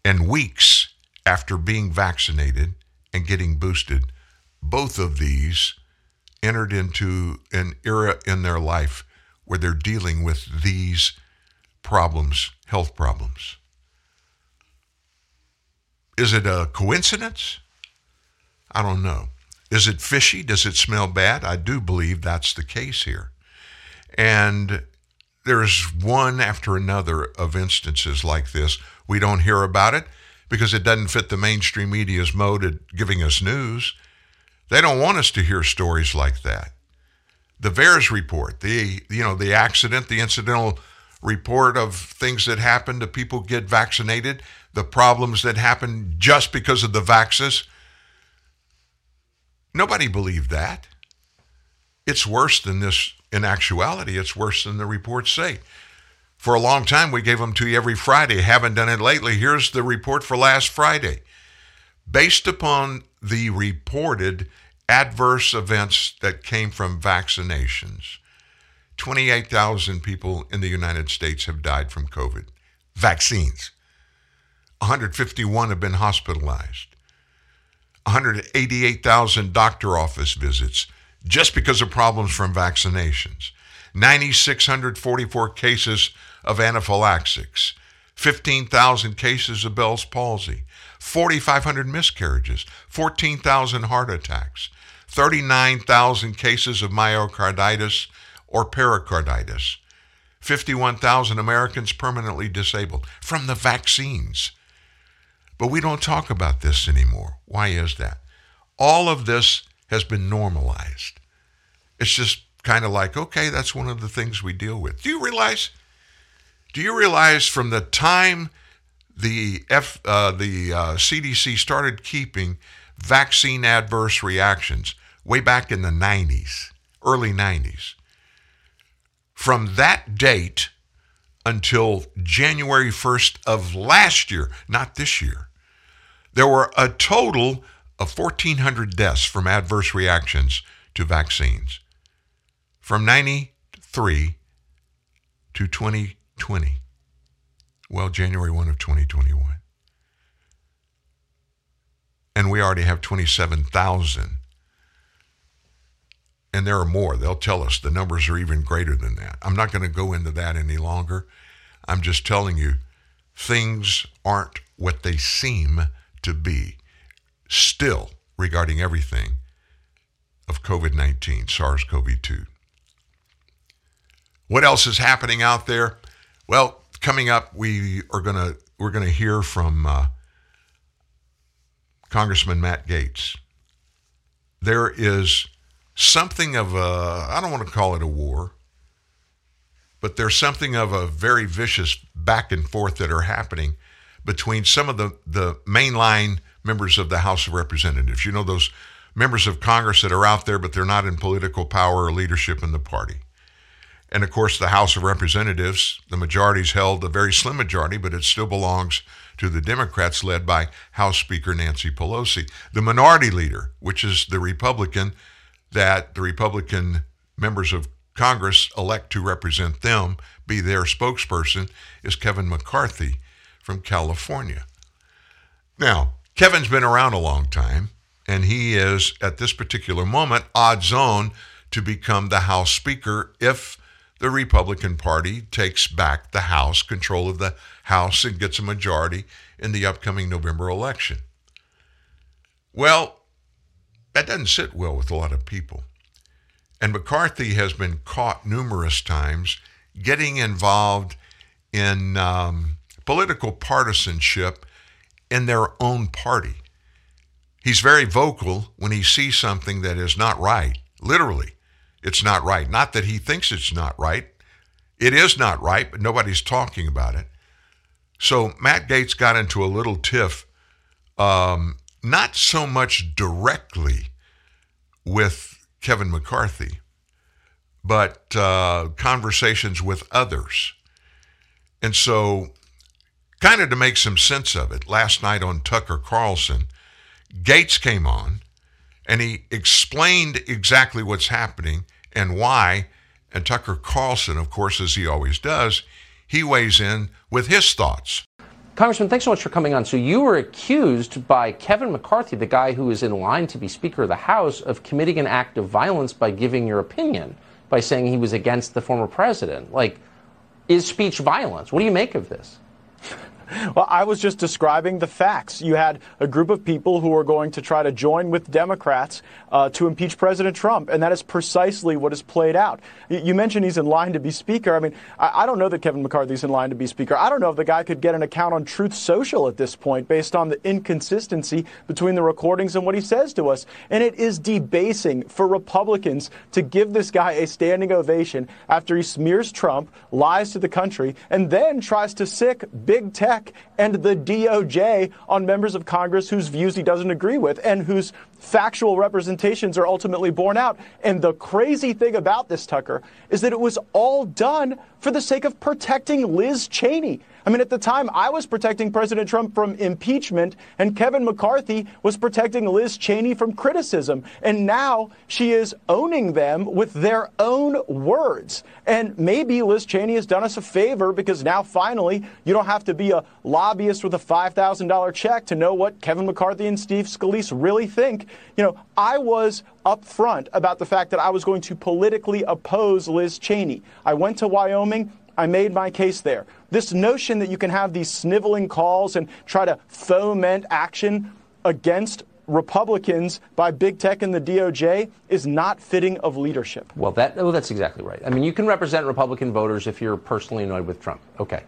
And weeks after being vaccinated and getting boosted, both of these entered into an era in their life where they're dealing with these problems, health problems. Is it a coincidence? I don't know. Is it fishy? Does it smell bad? I do believe that's the case here. And there's one after another of instances like this. We don't hear about it because it doesn't fit the mainstream media's mode at giving us news. They don't want us to hear stories like that. The VAERS report, the you know the accident, the incidental report of things that happen to people get vaccinated, the problems that happen just because of the vaxes. Nobody believed that. It's worse than this in actuality. It's worse than the reports say. For a long time, we gave them to you every Friday. Haven't done it lately. Here's the report for last Friday. Based upon the reported adverse events that came from vaccinations, 28,000 people in the United States have died from COVID vaccines. 151 have been hospitalized. 188,000 doctor office visits just because of problems from vaccinations. 9,644 cases of anaphylaxis. 15,000 cases of Bell's palsy. 4,500 miscarriages. 14,000 heart attacks. 39,000 cases of myocarditis or pericarditis. 51,000 Americans permanently disabled from the vaccines. But we don't talk about this anymore. Why is that? All of this has been normalized. It's just kind of like, okay, that's one of the things we deal with. Do you realize? Do you realize from the time the F, uh, the uh, CDC started keeping vaccine adverse reactions way back in the 90s, early 90s, from that date until January 1st of last year, not this year, there were a total of 1,400 deaths from adverse reactions to vaccines from 93 to 2020. Well, January 1 of 2021. And we already have 27,000. And there are more. They'll tell us the numbers are even greater than that. I'm not going to go into that any longer. I'm just telling you, things aren't what they seem to be still regarding everything of COVID 19, SARS CoV 2. What else is happening out there? Well, coming up, we are to we're to hear from uh, Congressman Matt Gaetz. There is something of a I don't want to call it a war, but there's something of a very vicious back and forth that are happening between some of the the mainline members of the House of Representatives. You know, those members of Congress that are out there, but they're not in political power or leadership in the party. And of course, the House of Representatives, the majority's held a very slim majority, but it still belongs to the Democrats led by House Speaker Nancy Pelosi. The minority leader, which is the Republican that the Republican members of Congress elect to represent them, be their spokesperson, is Kevin McCarthy from California. Now, Kevin's been around a long time, and he is, at this particular moment, odds on to become the House Speaker if the Republican Party takes back the House, control of the House, and gets a majority in the upcoming November election. Well, that doesn't sit well with a lot of people. And McCarthy has been caught numerous times getting involved in um, political partisanship in their own party. He's very vocal when he sees something that is not right. Literally, it's not right. Not that he thinks it's not right. It is not right, but nobody's talking about it. So Matt Gaetz got into a little tiff, um, not so much directly with Kevin McCarthy, but uh, conversations with others. And so kind of to make some sense of it, last night on Tucker Carlson, Gaetz came on and he explained exactly what's happening and why And Tucker Carlson, of course, as he always does, he weighs in with his thoughts. Congressman, thanks so much for coming on. So you were accused by Kevin McCarthy, the guy who is in line to be Speaker of the House, of committing an act of violence by giving your opinion, by saying he was against the former president. Like, is speech violence? What do you make of this? Well, I was just describing the facts. You had a group of people who were going to try to join with Democrats uh, to impeach President Trump, and that is precisely what has played out. You mentioned he's in line to be Speaker. I mean, I don't know that Kevin McCarthy's in line to be Speaker. I don't know if the guy could get an account on Truth Social at this point based on the inconsistency between the recordings and what he says to us. And it is debasing for Republicans to give this guy a standing ovation after he smears Trump, lies to the country, and then tries to sic big tech and the DOJ on members of Congress whose views he doesn't agree with and whose factual representations are ultimately borne out. And the crazy thing about this, Tucker, is that it was all done for the sake of protecting Liz Cheney. I mean, at the time, I was protecting President Trump from impeachment, and Kevin McCarthy was protecting Liz Cheney from criticism. And now she is owning them with their own words. And maybe Liz Cheney has done us a favor because now finally you don't have to be a lobbyist with a $5,000 check to know what Kevin McCarthy and Steve Scalise really think. You know, I was upfront about the fact that I was going to politically oppose Liz Cheney. I went to Wyoming. I made my case there. This notion that you can have these sniveling calls and try to foment action against Republicans by big tech and the DOJ is not fitting of leadership. Well, that oh, that's exactly right. I mean, you can represent Republican voters if you're personally annoyed with Trump. Okay.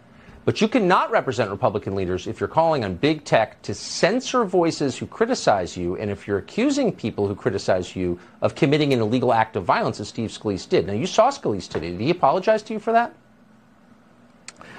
But you cannot represent Republican leaders if you're calling on big tech to censor voices who criticize you, and if you're accusing people who criticize you of committing an illegal act of violence, as Steve Scalise did. Now, you saw Scalise today. Did he apologize to you for that?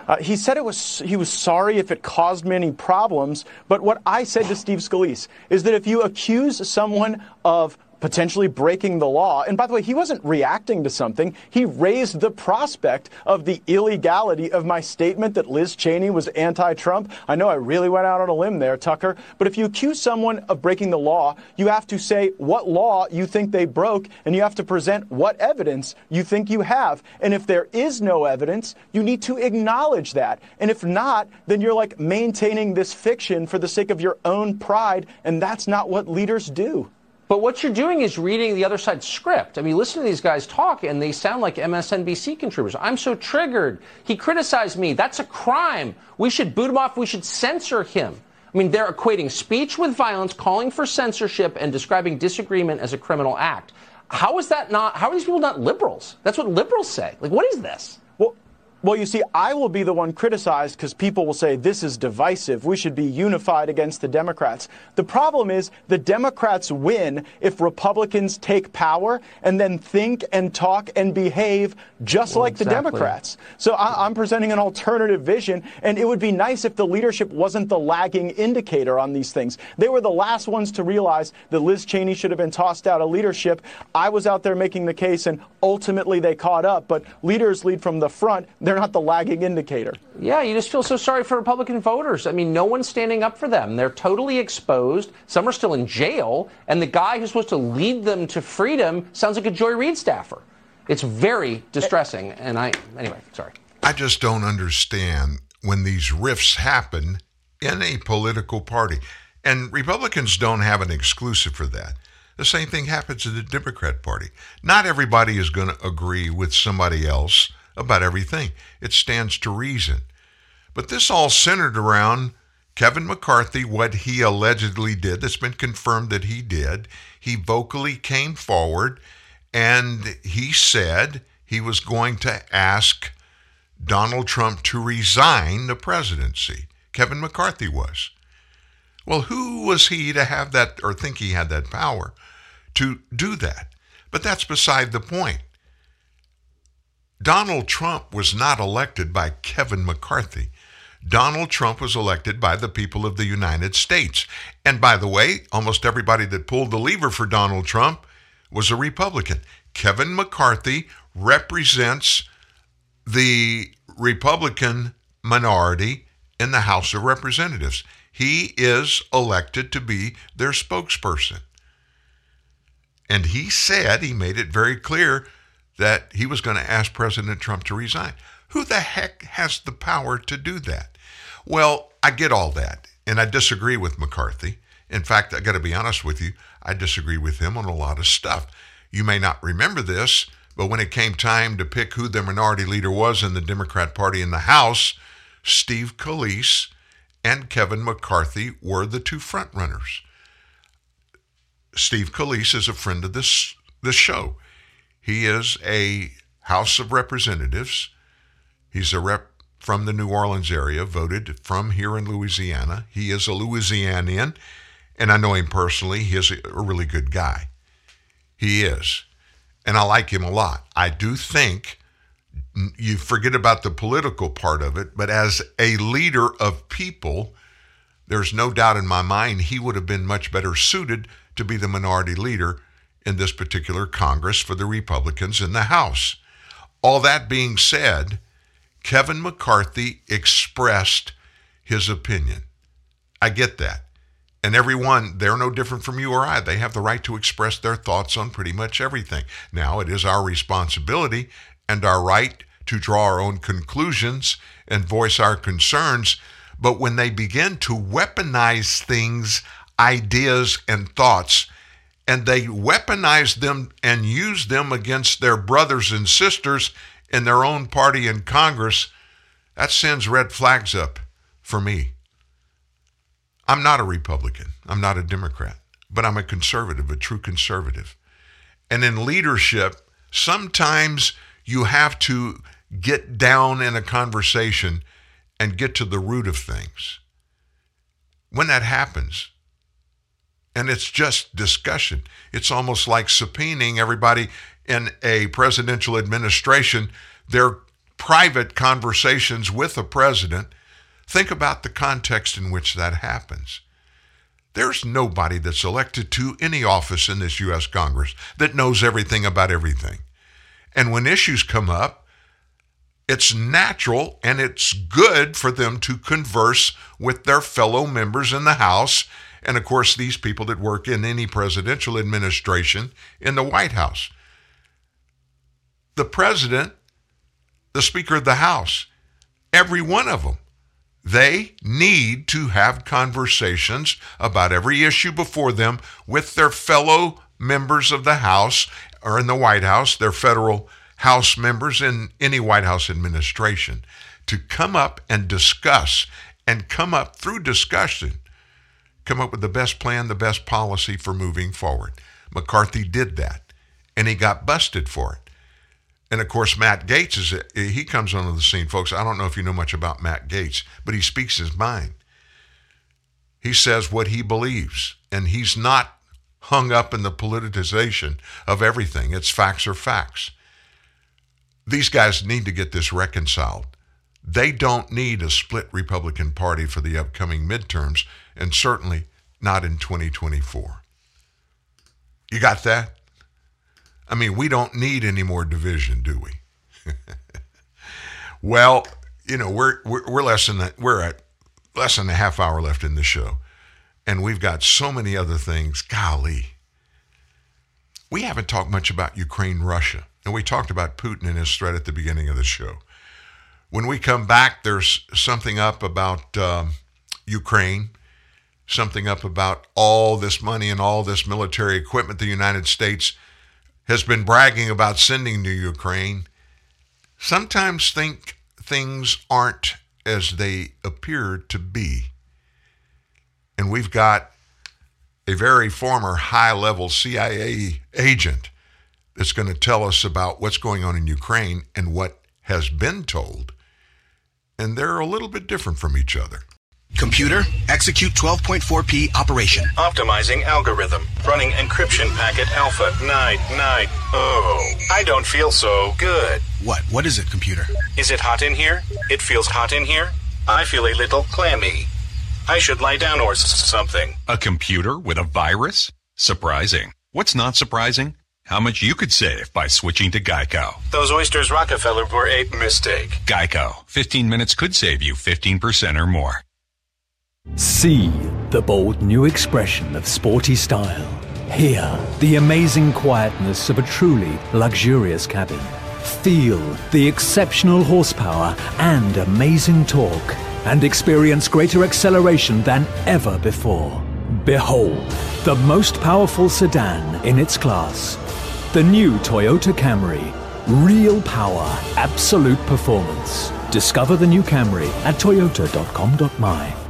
Uh, he said it was he was sorry if it caused many problems. But what I said to Steve Scalise is that if you accuse someone of potentially breaking the law. And by the way, he wasn't reacting to something. He raised the prospect of the illegality of my statement that Liz Cheney was anti Trump. I know I really went out on a limb there, Tucker. But if you accuse someone of breaking the law, you have to say what law you think they broke, and you have to present what evidence you think you have. And if there is no evidence, you need to acknowledge that. And if not, then you're like maintaining this fiction for the sake of your own pride, and that's not what leaders do. But what you're doing is reading the other side's script. I mean, listen to these guys talk, and they sound like MSNBC contributors. I'm so triggered. He criticized me. That's a crime. We should boot him off. We should censor him. I mean, they're equating speech with violence, calling for censorship, and describing disagreement as a criminal act. How is that not? How are these people not liberals? That's what liberals say. Like, what is this? Well, you see, I will be the one criticized because people will say this is divisive. We should be unified against the Democrats. The problem is the Democrats win if Republicans take power and then think and talk and behave just well, like exactly. the Democrats. So I, am presenting an alternative vision, and it would be nice if the leadership wasn't the lagging indicator on these things. They were the last ones to realize that Liz Cheney should have been tossed out of leadership. I was out there making the case, and ultimately they caught up. But leaders lead from the front they're not the lagging indicator. Yeah, you just feel so sorry for Republican voters. I mean, no one's standing up for them. They're totally exposed. Some are still in jail, and the guy who's supposed to lead them to freedom sounds like a Joy Reid staffer. It's very distressing. And I, anyway, sorry. I just don't understand when these rifts happen in a political party. And Republicans don't have an exclusive for that. The same thing happens in the Democrat Party. Not everybody is going to agree with somebody else about everything. It stands to reason. But this all centered around Kevin McCarthy, what he allegedly did, that's been confirmed that he did. He vocally came forward and he said he was going to ask Donald Trump to resign the presidency. Kevin McCarthy was. Well, who was he to have that or think he had that power to do that? But that's beside the point. Donald Trump was not elected by Kevin McCarthy. Donald Trump was elected by the people of the United States. And by the way, almost everybody that pulled the lever for Donald Trump was a Republican. Kevin McCarthy represents the Republican minority in the House of Representatives. He is elected to be their spokesperson. And he said, he made it very clear that he was going to ask President Trump to resign. Who the heck has the power to do that? Well, I get all that, and I disagree with McCarthy. In fact, I got to be honest with you, I disagree with him on a lot of stuff. You may not remember this, but when it came time to pick who the minority leader was in the Democrat Party in the House, Steve Scalise and Kevin McCarthy were the two frontrunners. Steve Scalise is a friend of this this show. He is a House of Representatives. He's a rep from the New Orleans area, voted from here in Louisiana. He is a Louisianian, and I know him personally. He is a, really good guy. He is. And I like him a lot. I do think you forget about the political part of it, but as a leader of people, there's no doubt in my mind he would have been much better suited to be the minority leader in this particular Congress for the Republicans in the House. All that being said, Kevin McCarthy expressed his opinion. I get that. And everyone, they're no different from you or I. They have the right to express their thoughts on pretty much everything. Now, it is our responsibility and our right to draw our own conclusions and voice our concerns. But when they begin to weaponize things, ideas, and thoughts, and they weaponize them and use them against their brothers and sisters in their own party in Congress, that sends red flags up for me. I'm not a Republican. I'm not a Democrat, but I'm a conservative, a true conservative. And in leadership, sometimes you have to get down in a conversation and get to the root of things. When that happens, and it's just discussion, it's almost like subpoenaing everybody in a presidential administration, their private conversations with the president Think about the context in which that happens. There's nobody that's elected to any office in this U.S. Congress that knows everything about everything. And when issues come up, it's natural and it's good for them to converse with their fellow members in the House. And of course, these people that work in any presidential administration in the White House. The president, the Speaker of the House, every one of them they need to have conversations about every issue before them with their fellow members of the House or in the White House, their federal House members in any White House administration, to come up and discuss and come up through discussion, come up with the best plan, the best policy for moving forward. McCarthy did that, and he got busted for it. And of course, Matt Gaetz is he comes onto the scene, folks. I don't know if you know much about Matt Gaetz, but he speaks his mind. He says what he believes, and he's not hung up in the politicization of everything. It's facts are facts. These guys need to get this reconciled. They don't need a split Republican Party for the upcoming midterms, and certainly not in 2024. You got that? I mean, we don't need any more division, do we? *laughs* well, you know, we're, we're, we're less than. We're at less than a half hour left in the show, and we've got so many other things. Golly, we haven't talked much about Ukraine, Russia, and we talked about Putin and his threat at the beginning of the show. When we come back, there's something up about um, Ukraine, something up about all this money and all this military equipment the United States has been bragging about sending to Ukraine sometimes think things aren't as they appear to be. And we've got a very former high level CIA agent that's going to tell us about what's going on in Ukraine and what has been told. And they're a little bit different from each other. Computer, execute 12.4p operation. Optimizing algorithm. Running encryption packet alpha. Night, night. Oh, I don't feel so good. What? What is it, computer? Is it hot in here? It feels hot in here? I feel a little clammy. I should lie down or s- something. A computer with a virus? Surprising. What's not surprising? How much you could save by switching to Geico. Those oysters Rockefeller were a mistake. Geico. 15 minutes could save you 15% or more. See the bold new expression of sporty style. Hear the amazing quietness of a truly luxurious cabin. Feel the exceptional horsepower and amazing torque. And experience greater acceleration than ever before. Behold, the most powerful sedan in its class. The new Toyota Camry. Real power, absolute performance. Discover the new Camry at toyota.com.my.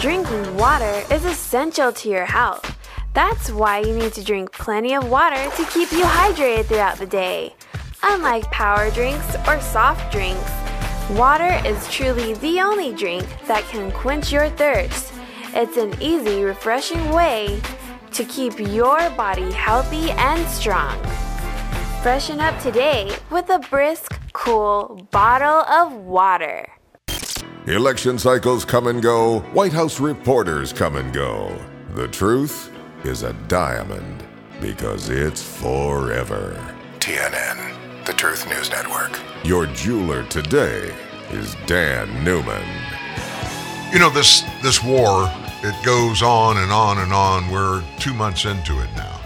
Drinking water is essential to your health. That's why you need to drink plenty of water to keep you hydrated throughout the day. Unlike power drinks or soft drinks, water is truly the only drink that can quench your thirst. It's an easy, refreshing way to keep your body healthy and strong. Freshen up today with a brisk, cool bottle of water. Election cycles come and go, White House reporters come and go. The truth is a diamond because it's forever. TNN, the Truth News Network. Your jeweler today is Dan Newman. You know this this war it goes on and on and on. We're 2 months into it now.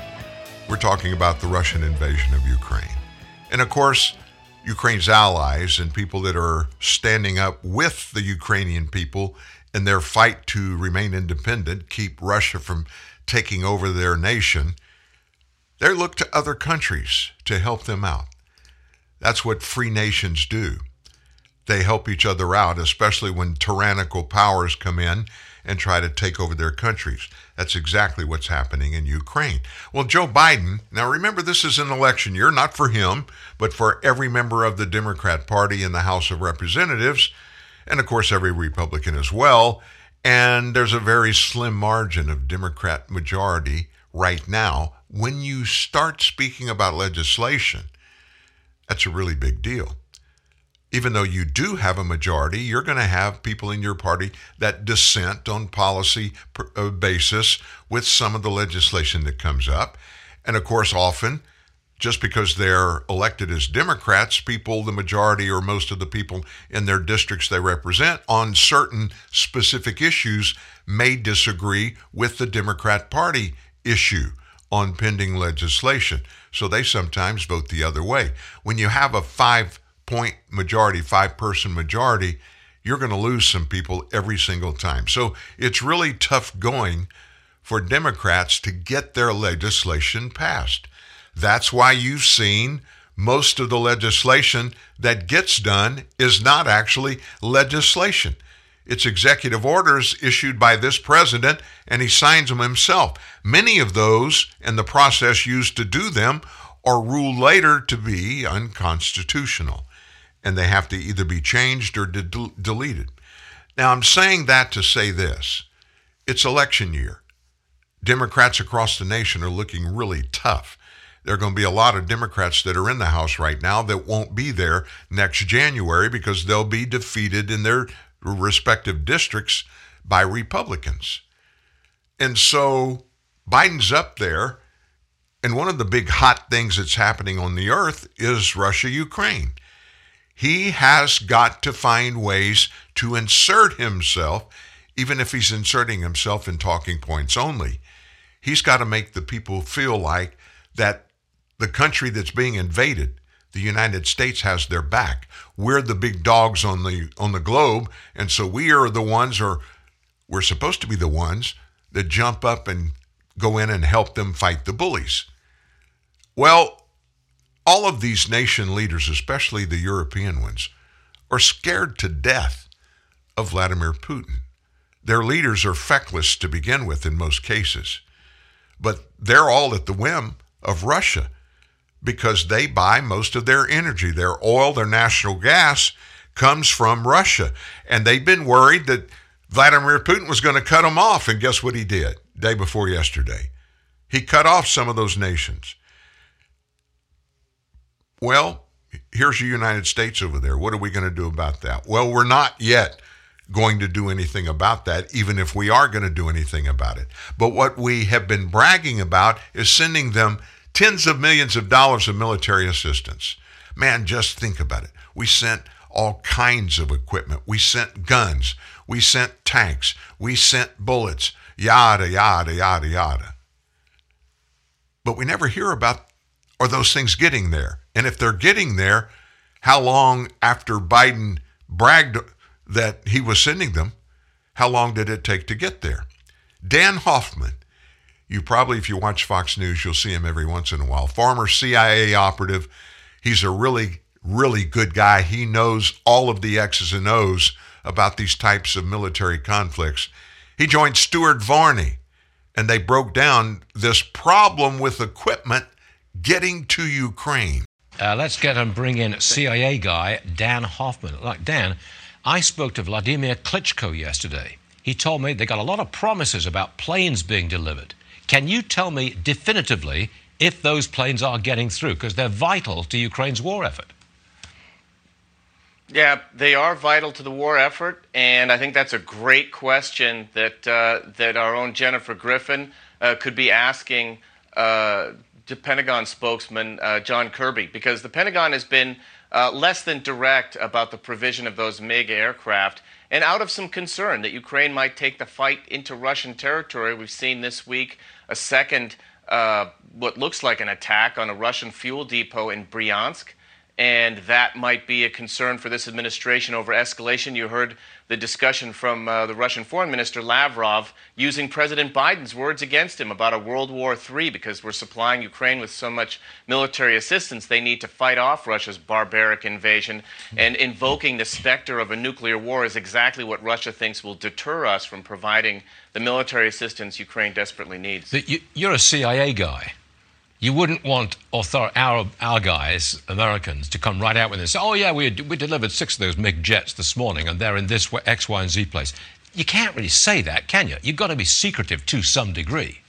We're talking about the Russian invasion of Ukraine. And of course, Ukraine's allies and people that are standing up with the Ukrainian people in their fight to remain independent, keep Russia from taking over their nation, they look to other countries to help them out. That's what free nations do. They help each other out, especially when tyrannical powers come in and try to take over their countries. That's exactly what's happening in Ukraine. Well, Joe Biden, now remember this is an election year, not for him, but for every member of the Democrat Party in the House of Representatives, and of course every Republican as well. And there's a very slim margin of Democrat majority right now. When you start speaking about legislation, that's a really big deal even though you do have a majority, you're going to have people in your party that dissent on policy uh, basis with some of the legislation that comes up. And of course, often, just because they're elected as Democrats, people, the majority or most of the people in their districts they represent on certain specific issues may disagree with the Democrat Party issue on pending legislation. So they sometimes vote the other way. When you have a five point majority, five person majority, you're going to lose some people every single time. So it's really tough going for Democrats to get their legislation passed. That's why you've seen most of the legislation that gets done is not actually legislation. It's executive orders issued by this president, and he signs them himself. Many of those and the process used to do them are ruled later to be unconstitutional and they have to either be changed or de- deleted. Now, I'm saying that to say this it's election year. Democrats across the nation are looking really tough. There are going to be a lot of Democrats that are in the House right now that won't be there next January because they'll be defeated in their respective districts by Republicans. And so Biden's up there, and one of the big hot things that's happening on the earth is Russia Ukraine. He has got to find ways to insert himself, even if he's inserting himself in talking points only. He's got to make the people feel like that the country that's being invaded, the United States has their back. We're the big dogs on the on the globe, and so we are the ones or we're supposed to be the ones that jump up and go in and help them fight the bullies. Well, all of these nation leaders, especially the European ones, are scared to death of Vladimir Putin. Their leaders are feckless to begin with in most cases, but they're all at the whim of Russia because they buy most of their energy. Their oil, their national gas comes from Russia. And they've been worried that Vladimir Putin was going to cut them off, and guess what he did day before yesterday? He cut off some of those nations. Well, here's the United States over there. What are we going to do about that? Well, we're not yet going to do anything about that, even if we are going to do anything about it. But what we have been bragging about is sending them tens of millions of dollars of military assistance. Man, just think about it. We sent all kinds of equipment. We sent guns. We sent tanks. We sent bullets. Yada, yada, yada, yada. But we never hear about are those things getting there. And if they're getting there, how long after Biden bragged that he was sending them, how long did it take to get there? Dan Hoffman, you probably, if you watch Fox News, you'll see him every once in a while. Former CIA operative. He's a really, really good guy. He knows all of the X's and O's about these types of military conflicts. He joined Stuart Varney, and they broke down this problem with equipment getting to Ukraine. Uh, let's get and bring in CIA guy Dan Hoffman. Like Dan, I spoke to Vladimir Klitschko yesterday. He told me they got a lot of promises about planes being delivered. Can you tell me definitively if those planes are getting through? Because they're vital to Ukraine's war effort. Yeah, they are vital to the war effort, and I think that's a great question that uh, that our own Jennifer Griffin uh, could be asking uh, Pentagon spokesman uh, John Kirby, because the Pentagon has been uh, less than direct about the provision of those MiG aircraft, and out of some concern that Ukraine might take the fight into Russian territory. We've seen this week a second, uh, what looks like an attack on a Russian fuel depot in Bryansk and that might be a concern for this administration over escalation. You heard the discussion from uh, the Russian Foreign Minister Lavrov using President Biden's words against him about a World War III because we're supplying Ukraine with so much military assistance. They need to fight off Russia's barbaric invasion. And invoking the specter of a nuclear war is exactly what Russia thinks will deter us from providing the military assistance Ukraine desperately needs. You're a CIA guy. You wouldn't want author- our, our guys, Americans, to come right out with this. Oh, yeah, we, we delivered six of those MiG jets this morning, and they're in this X, Y, and Z place. You can't really say that, can you? You've got to be secretive to some degree.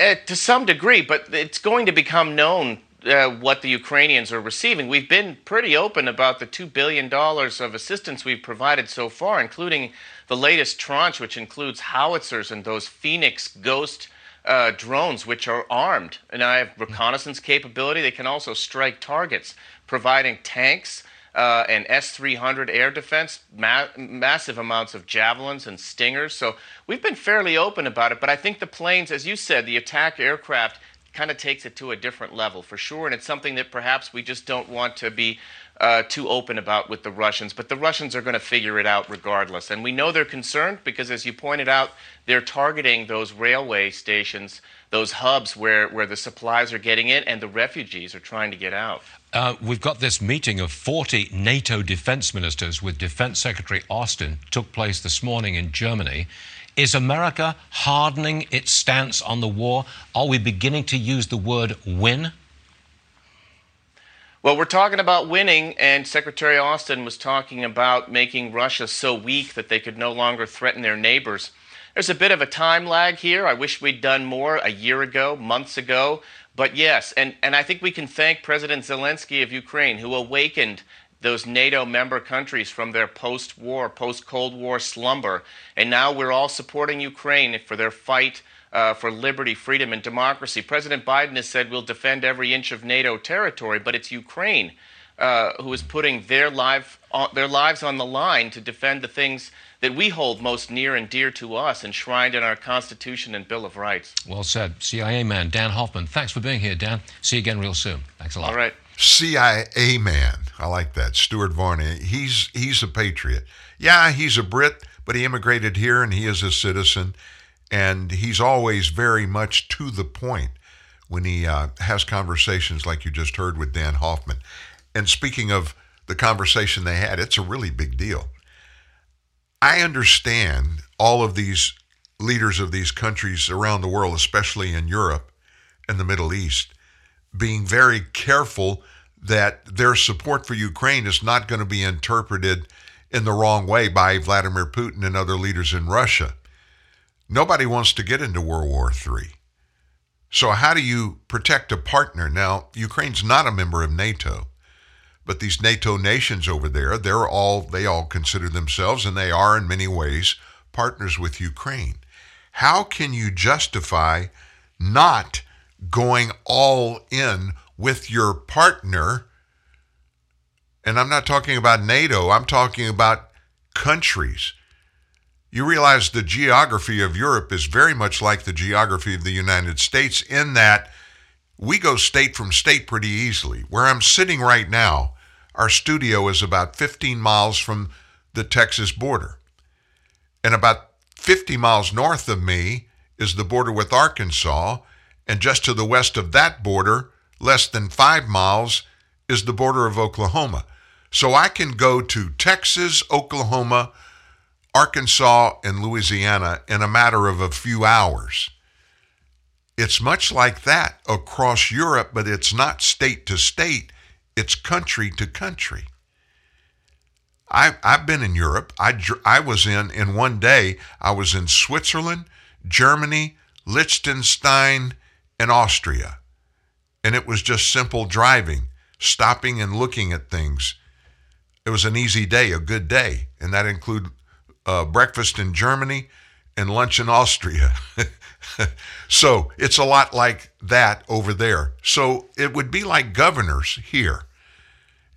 Uh, to some degree, but it's going to become known uh, what the Ukrainians are receiving. We've been pretty open about the $2 billion of assistance we've provided so far, including the latest tranche, which includes howitzers and those Phoenix Ghost uh, drones, which are armed and I have reconnaissance capability. They can also strike targets, providing tanks uh, and S 300 air defense, ma- massive amounts of javelins and stingers. So we've been fairly open about it, but I think the planes, as you said, the attack aircraft kind of takes it to a different level for sure. And it's something that perhaps we just don't want to be uh, too open about with the Russians. But the Russians are going to figure it out regardless. And we know they're concerned because, as you pointed out, they're targeting those railway stations, those hubs where, where the supplies are getting in and the refugees are trying to get out. Uh, we've got this meeting of 40 NATO defense ministers with Defense Secretary Austin took place this morning in Germany. Is America hardening its stance on the war? Are we beginning to use the word win? Well, we're talking about winning, and Secretary Austin was talking about making Russia so weak that they could no longer threaten their neighbors. There's a bit of a time lag here. I wish we'd done more a year ago, months ago. But yes, and, and I think we can thank President Zelensky of Ukraine, who awakened those NATO member countries from their post war, post Cold War slumber. And now we're all supporting Ukraine for their fight uh, for liberty, freedom, and democracy. President Biden has said we'll defend every inch of NATO territory, but it's Ukraine uh, who is putting their, life on, their lives on the line to defend the things that we hold most near and dear to us, enshrined in our Constitution and Bill of Rights. Well said. CIA man Dan Hoffman. Thanks for being here, Dan. See you again real soon. Thanks a lot. All right. CIA man. I like that. Stuart Varney. He's he's a patriot. Yeah, he's a Brit, but he immigrated here and he is a citizen. And he's always very much to the point when he uh, has conversations like you just heard with Dan Hoffman. And speaking of the conversation they had, it's a really big deal. I understand all of these leaders of these countries around the world, especially in Europe and the Middle East, being very careful that their support for Ukraine is not going to be interpreted in the wrong way by Vladimir Putin and other leaders in Russia. Nobody wants to get into World War III. So, how do you protect a partner? Now, Ukraine's not a member of NATO, but these NATO nations over there, they're all, they all consider themselves, and they are in many ways, partners with Ukraine. How can you justify not going all in with your partner? And I'm not talking about NATO, I'm talking about countries. You realize the geography of Europe is very much like the geography of the United States in that we go state from state pretty easily. Where I'm sitting right now, our studio is about 15 miles from the Texas border. And about 50 miles north of me is the border with Arkansas. And just to the west of that border, less than five miles, is the border of Oklahoma. So I can go to Texas, Oklahoma, Arkansas, and Louisiana in a matter of a few hours. It's much like that across Europe, but it's not state to state, it's country to country. I, I've been in Europe. I, I was in, in one day, I was in Switzerland, Germany, Liechtenstein, and Austria. And it was just simple driving, stopping and looking at things. It was an easy day, a good day. And that included uh, breakfast in Germany and lunch in Austria. *laughs* so it's a lot like that over there. So it would be like governors here.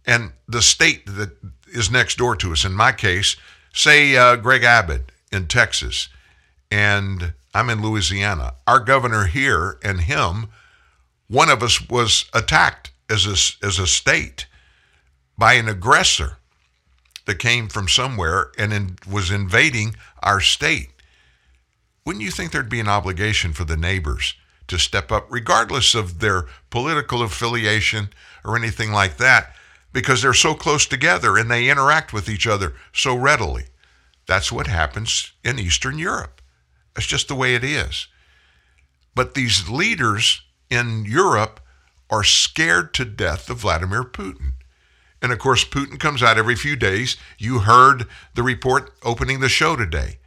And the state that is next door to us, in my case, say uh, Greg Abbott in Texas, and I'm in Louisiana. Our governor here and him, one of us was attacked as a, as a state by an aggressor that came from somewhere and in, was invading our state. Wouldn't you think there'd be an obligation for the neighbors to step up, regardless of their political affiliation or anything like that, because they're so close together and they interact with each other so readily? That's what happens in Eastern Europe. That's just the way it is. But these leaders in Europe are scared to death of Vladimir Putin. And of course, Putin comes out every few days. You heard the report opening the show today.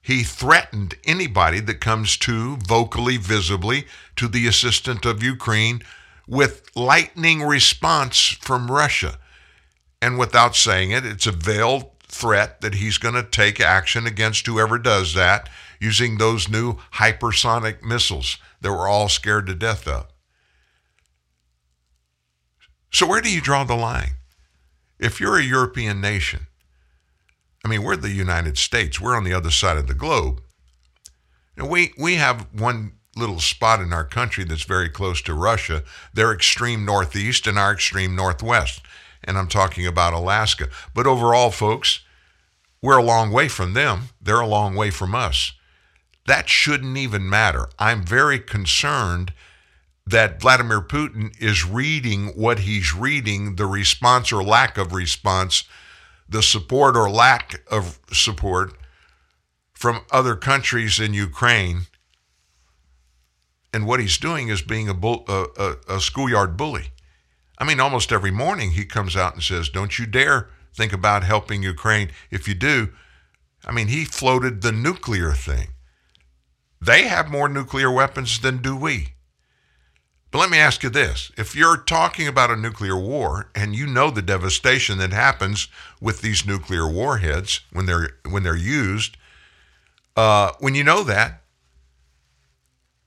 He threatened anybody that comes to vocally, visibly to the assistant of Ukraine with lightning response from Russia. And without saying it, it's a veiled threat that he's going to take action against whoever does that using those new hypersonic missiles that we're all scared to death of. So, where do you draw the line? If you're a European nation, I mean, we're the United States, we're on the other side of the globe. And we, we have one little spot in our country that's very close to Russia, their extreme northeast and our extreme northwest. And I'm talking about Alaska. But overall, folks, we're a long way from them. They're a long way from us. That shouldn't even matter. I'm very concerned that Vladimir Putin is reading what he's reading, the response or lack of response, the support or lack of support from other countries in Ukraine. And what he's doing is being a, bull, a, a, a schoolyard bully. I mean, almost every morning he comes out and says, Don't you dare think about helping Ukraine. If you do, I mean, he floated the nuclear thing. They have more nuclear weapons than do we. But let me ask you this if you're talking about a nuclear war and you know the devastation that happens with these nuclear warheads when they're, when they're used, uh, when you know that,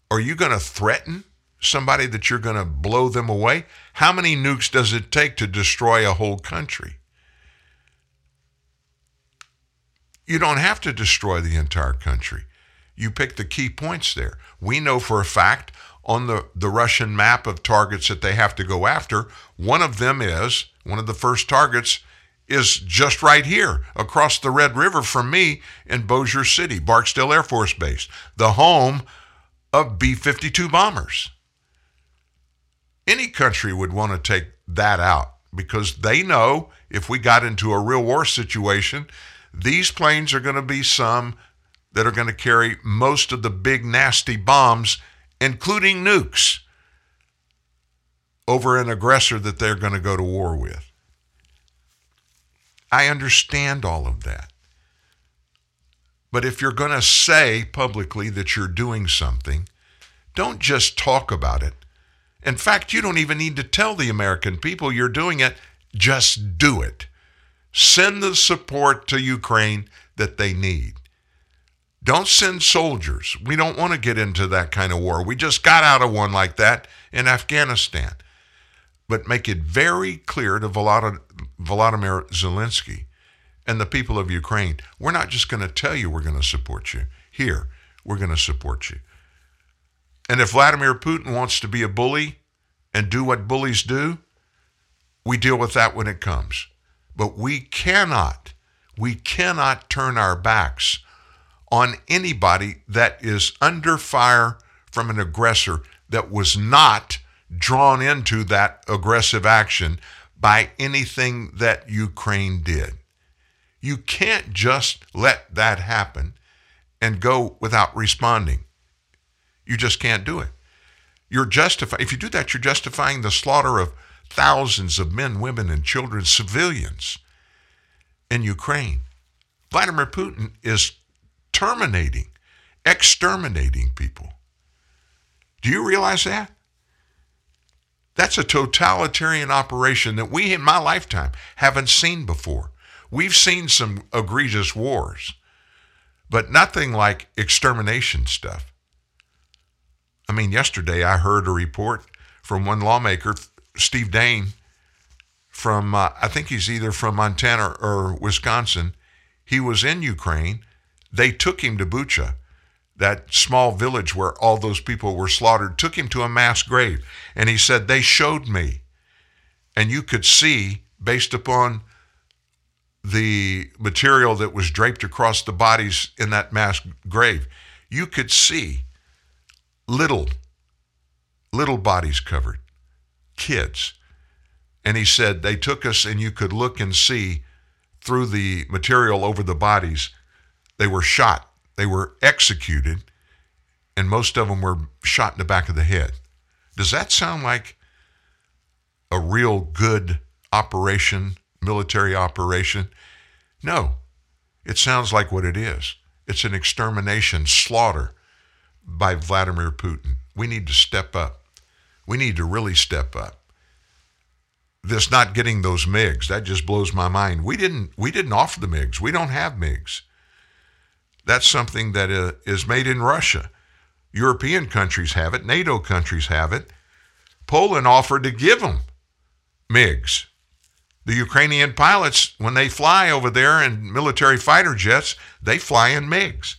are you going to threaten somebody that you're going to blow them away? How many nukes does it take to destroy a whole country? You don't have to destroy the entire country. You pick the key points there. We know for a fact on the, the Russian map of targets that they have to go after, one of them is, one of the first targets is just right here across the Red River from me in Bossier City, Barksdale Air Force Base, the home of B 52 bombers. Any country would want to take that out because they know if we got into a real war situation, these planes are going to be some that are going to carry most of the big, nasty bombs, including nukes, over an aggressor that they're going to go to war with. I understand all of that. But if you're going to say publicly that you're doing something, don't just talk about it. In fact, you don't even need to tell the American people you're doing it. Just do it. Send the support to Ukraine that they need. Don't send soldiers. We don't want to get into that kind of war. We just got out of one like that in Afghanistan. But make it very clear to Volodymyr Zelensky and the people of Ukraine we're not just going to tell you we're going to support you. Here, we're going to support you. And if Vladimir Putin wants to be a bully and do what bullies do, we deal with that when it comes. But we cannot, we cannot turn our backs on anybody that is under fire from an aggressor that was not drawn into that aggressive action by anything that Ukraine did. You can't just let that happen and go without responding. You just can't do it. You're justifying, if you do that, you're justifying the slaughter of thousands of men, women, and children, civilians in Ukraine. Vladimir Putin is terminating, exterminating people. Do you realize that? That's a totalitarian operation that we in my lifetime haven't seen before. We've seen some egregious wars, but nothing like extermination stuff. I mean, yesterday I heard a report from one lawmaker, Steve Daine, from, uh, I think he's either from Montana or Wisconsin. He was in Ukraine. They took him to Bucha, that small village where all those people were slaughtered, took him to a mass grave. And he said, They showed me. And you could see, based upon the material that was draped across the bodies in that mass grave, you could see little, little bodies covered, kids. And he said, They took us, and you could look and see through the material over the bodies. They were shot, they were executed, and most of them were shot in the back of the head. Does that sound like a real good operation, military operation? No. It sounds like what it is. It's an extermination, slaughter by Vladimir Putin. We need to step up. We need to really step up. This not getting those MiGs, that just blows my mind. We didn't we didn't offer the MiGs. We don't have MiGs. That's something that uh, made in Russia. European countries have it, NATO countries have it. Poland offered to give them MiGs. The Ukrainian pilots, when they fly over there in military fighter jets, they fly in MiGs.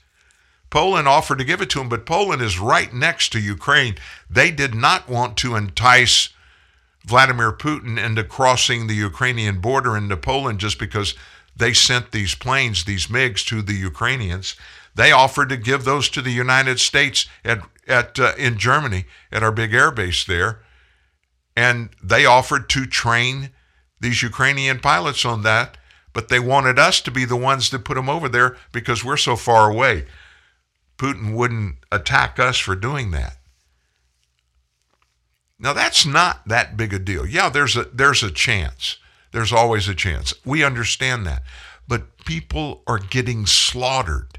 Poland offered to give it to them, but Poland is right next to Ukraine. They did not want to entice Vladimir Putin into crossing the Ukrainian border into Poland just because they sent these planes, these MiGs, to the Ukrainians. They offered to give those to the United States at, at uh, in Germany at our big air base there, and they offered to train these Ukrainian pilots on that. But they wanted us to be the ones that put them over there because we're so far away. Putin wouldn't attack us for doing that. Now that's not that big a deal. Yeah, there's a there's a chance. There's always a chance. We understand that. But people are getting slaughtered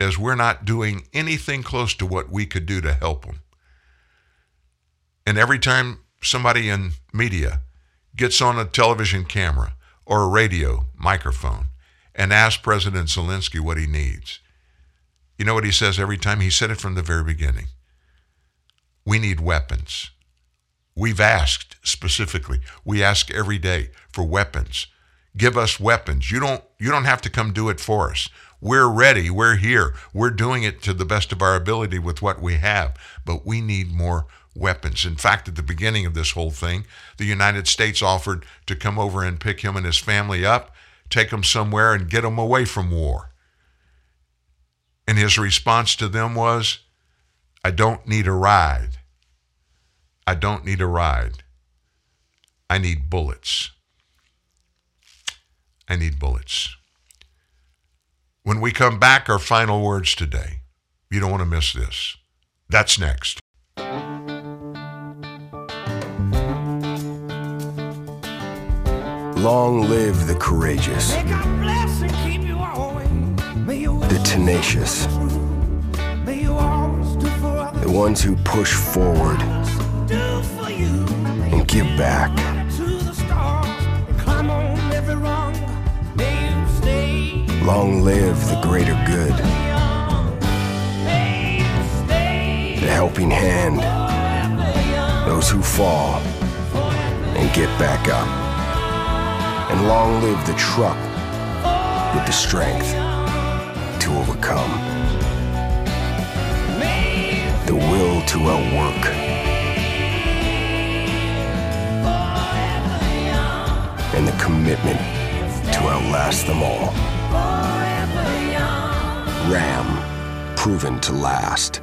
as we're not doing anything close to what we could do to help them. And every time somebody in media gets on a television camera or a radio microphone and asks President Zelensky what he needs, you know what he says every time? He said it from the very beginning. We need weapons. We've asked specifically. We ask every day for weapons. Give us weapons. You don't you don't have to come do it for us. We're ready. We're here. We're doing it to the best of our ability with what we have, but we need more weapons. In fact, at the beginning of this whole thing, the United States offered to come over and pick him and his family up, take them somewhere and get them away from war. And his response to them was, I don't need a ride. I don't need a ride. I need bullets. I need bullets. When we come back, our final words today. You don't want to miss this. That's next. Long live the courageous, the tenacious, the ones who push forward and give back. Long live the greater good, the helping hand, those who fall and get back up. And long live the truck with the strength to overcome, the will to outwork, and the commitment to outlast them all. Ram, proven to last.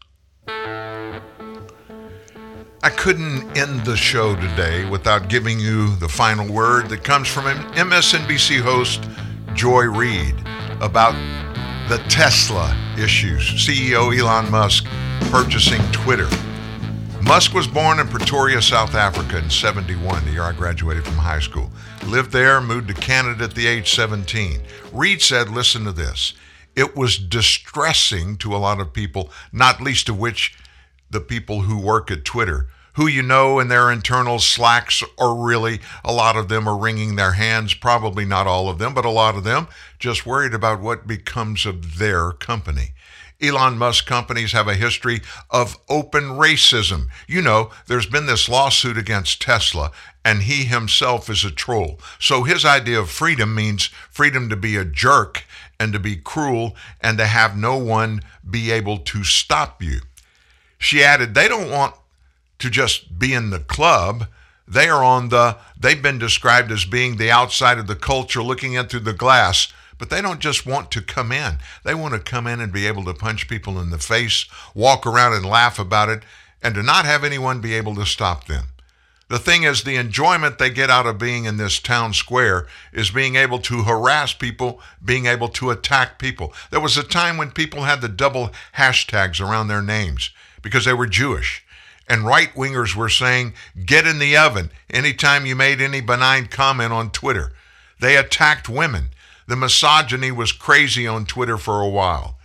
I couldn't end the show today without giving you the final word that comes from MSNBC host Joy Reid about the Tesla issues. CEO Elon Musk purchasing Twitter. Musk was born in Pretoria, South Africa in 71, the year I graduated from high school. Lived there, moved to Canada at the age 17. Reid said, listen to this. It was distressing to a lot of people, not least of which the people who work at Twitter, who you know in their internal slacks are really, a lot of them are wringing their hands, probably not all of them, but a lot of them, just worried about what becomes of their company. Elon Musk companies have a history of open racism. You know, there's been this lawsuit against Tesla, and he himself is a troll. So his idea of freedom means freedom to be a jerk and to be cruel and to have no one be able to stop you. She added, they don't want to just be in the club. They are on the, they've been described as being the outside of the culture, looking in through the glass, but they don't just want to come in. They want to come in and be able to punch people in the face, walk around and laugh about it, and to not have anyone be able to stop them. The thing is, the enjoyment they get out of being in this town square is being able to harass people, being able to attack people. There was a time when people had the double hashtags around their names because they were Jewish. And right wingers were saying, get in the oven anytime you made any benign comment on Twitter. They attacked women. The misogyny was crazy on Twitter for a while.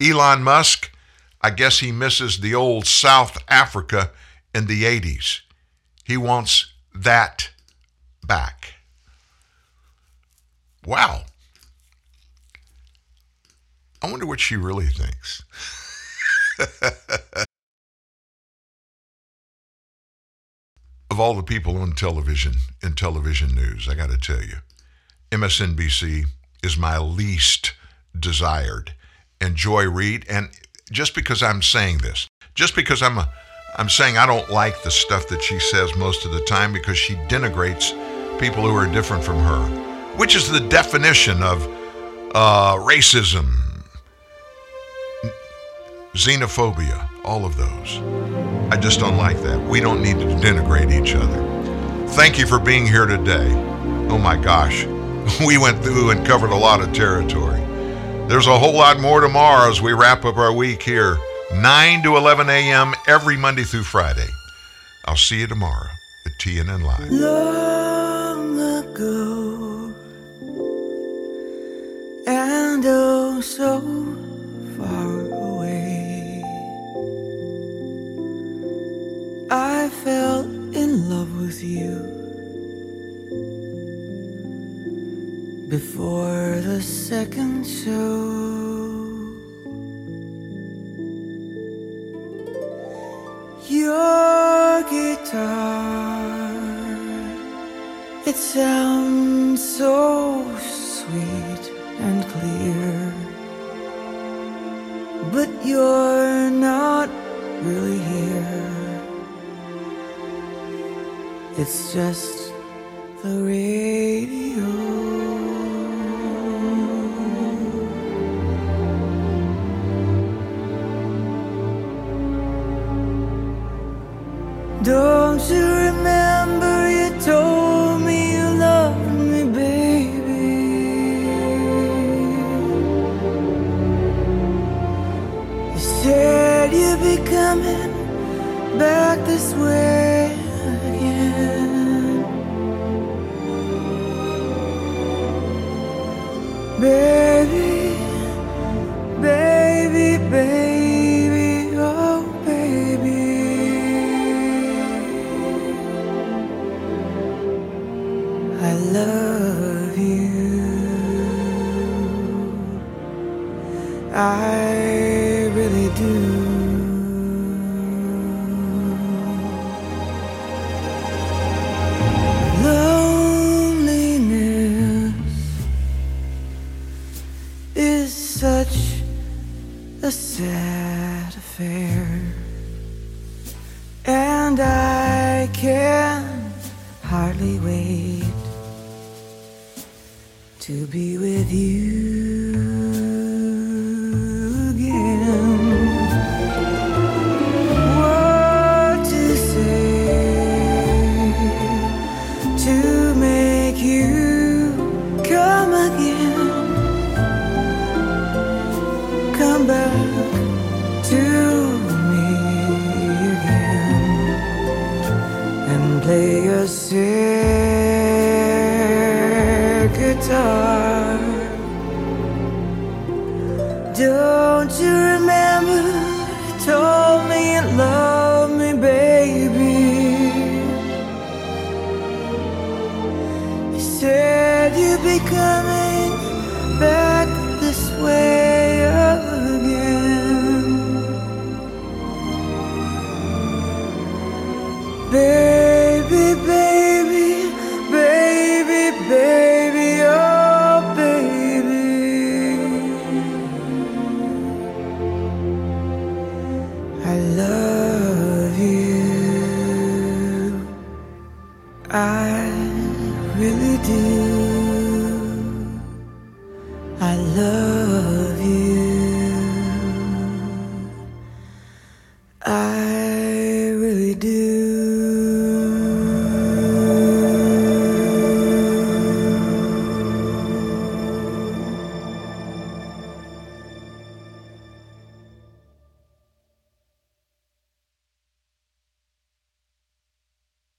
Elon Musk, I guess he misses the old South Africa in the 80s. He wants that back. Wow. I wonder what she really thinks. *laughs* of all the people on television in television news, I got to tell you, MSNBC is my least desired. And Joy Reid, and just because I'm saying this, just because I'm a, I'm saying I don't like the stuff that she says most of the time because she denigrates people who are different from her, which is the definition of uh, racism, xenophobia, all of those. I just don't like that. We don't need to denigrate each other. Thank you for being here today. Oh my gosh, *laughs* we went through and covered a lot of territory. There's a whole lot more tomorrow as we wrap up our week here, 9 to 11 a.m. every Monday through Friday. I'll see you tomorrow at TNN Live. Long ago, and oh, so far away, I fell in love with you. Before the second show guitar. It sounds so sweet and clear, but you're not really here. It's just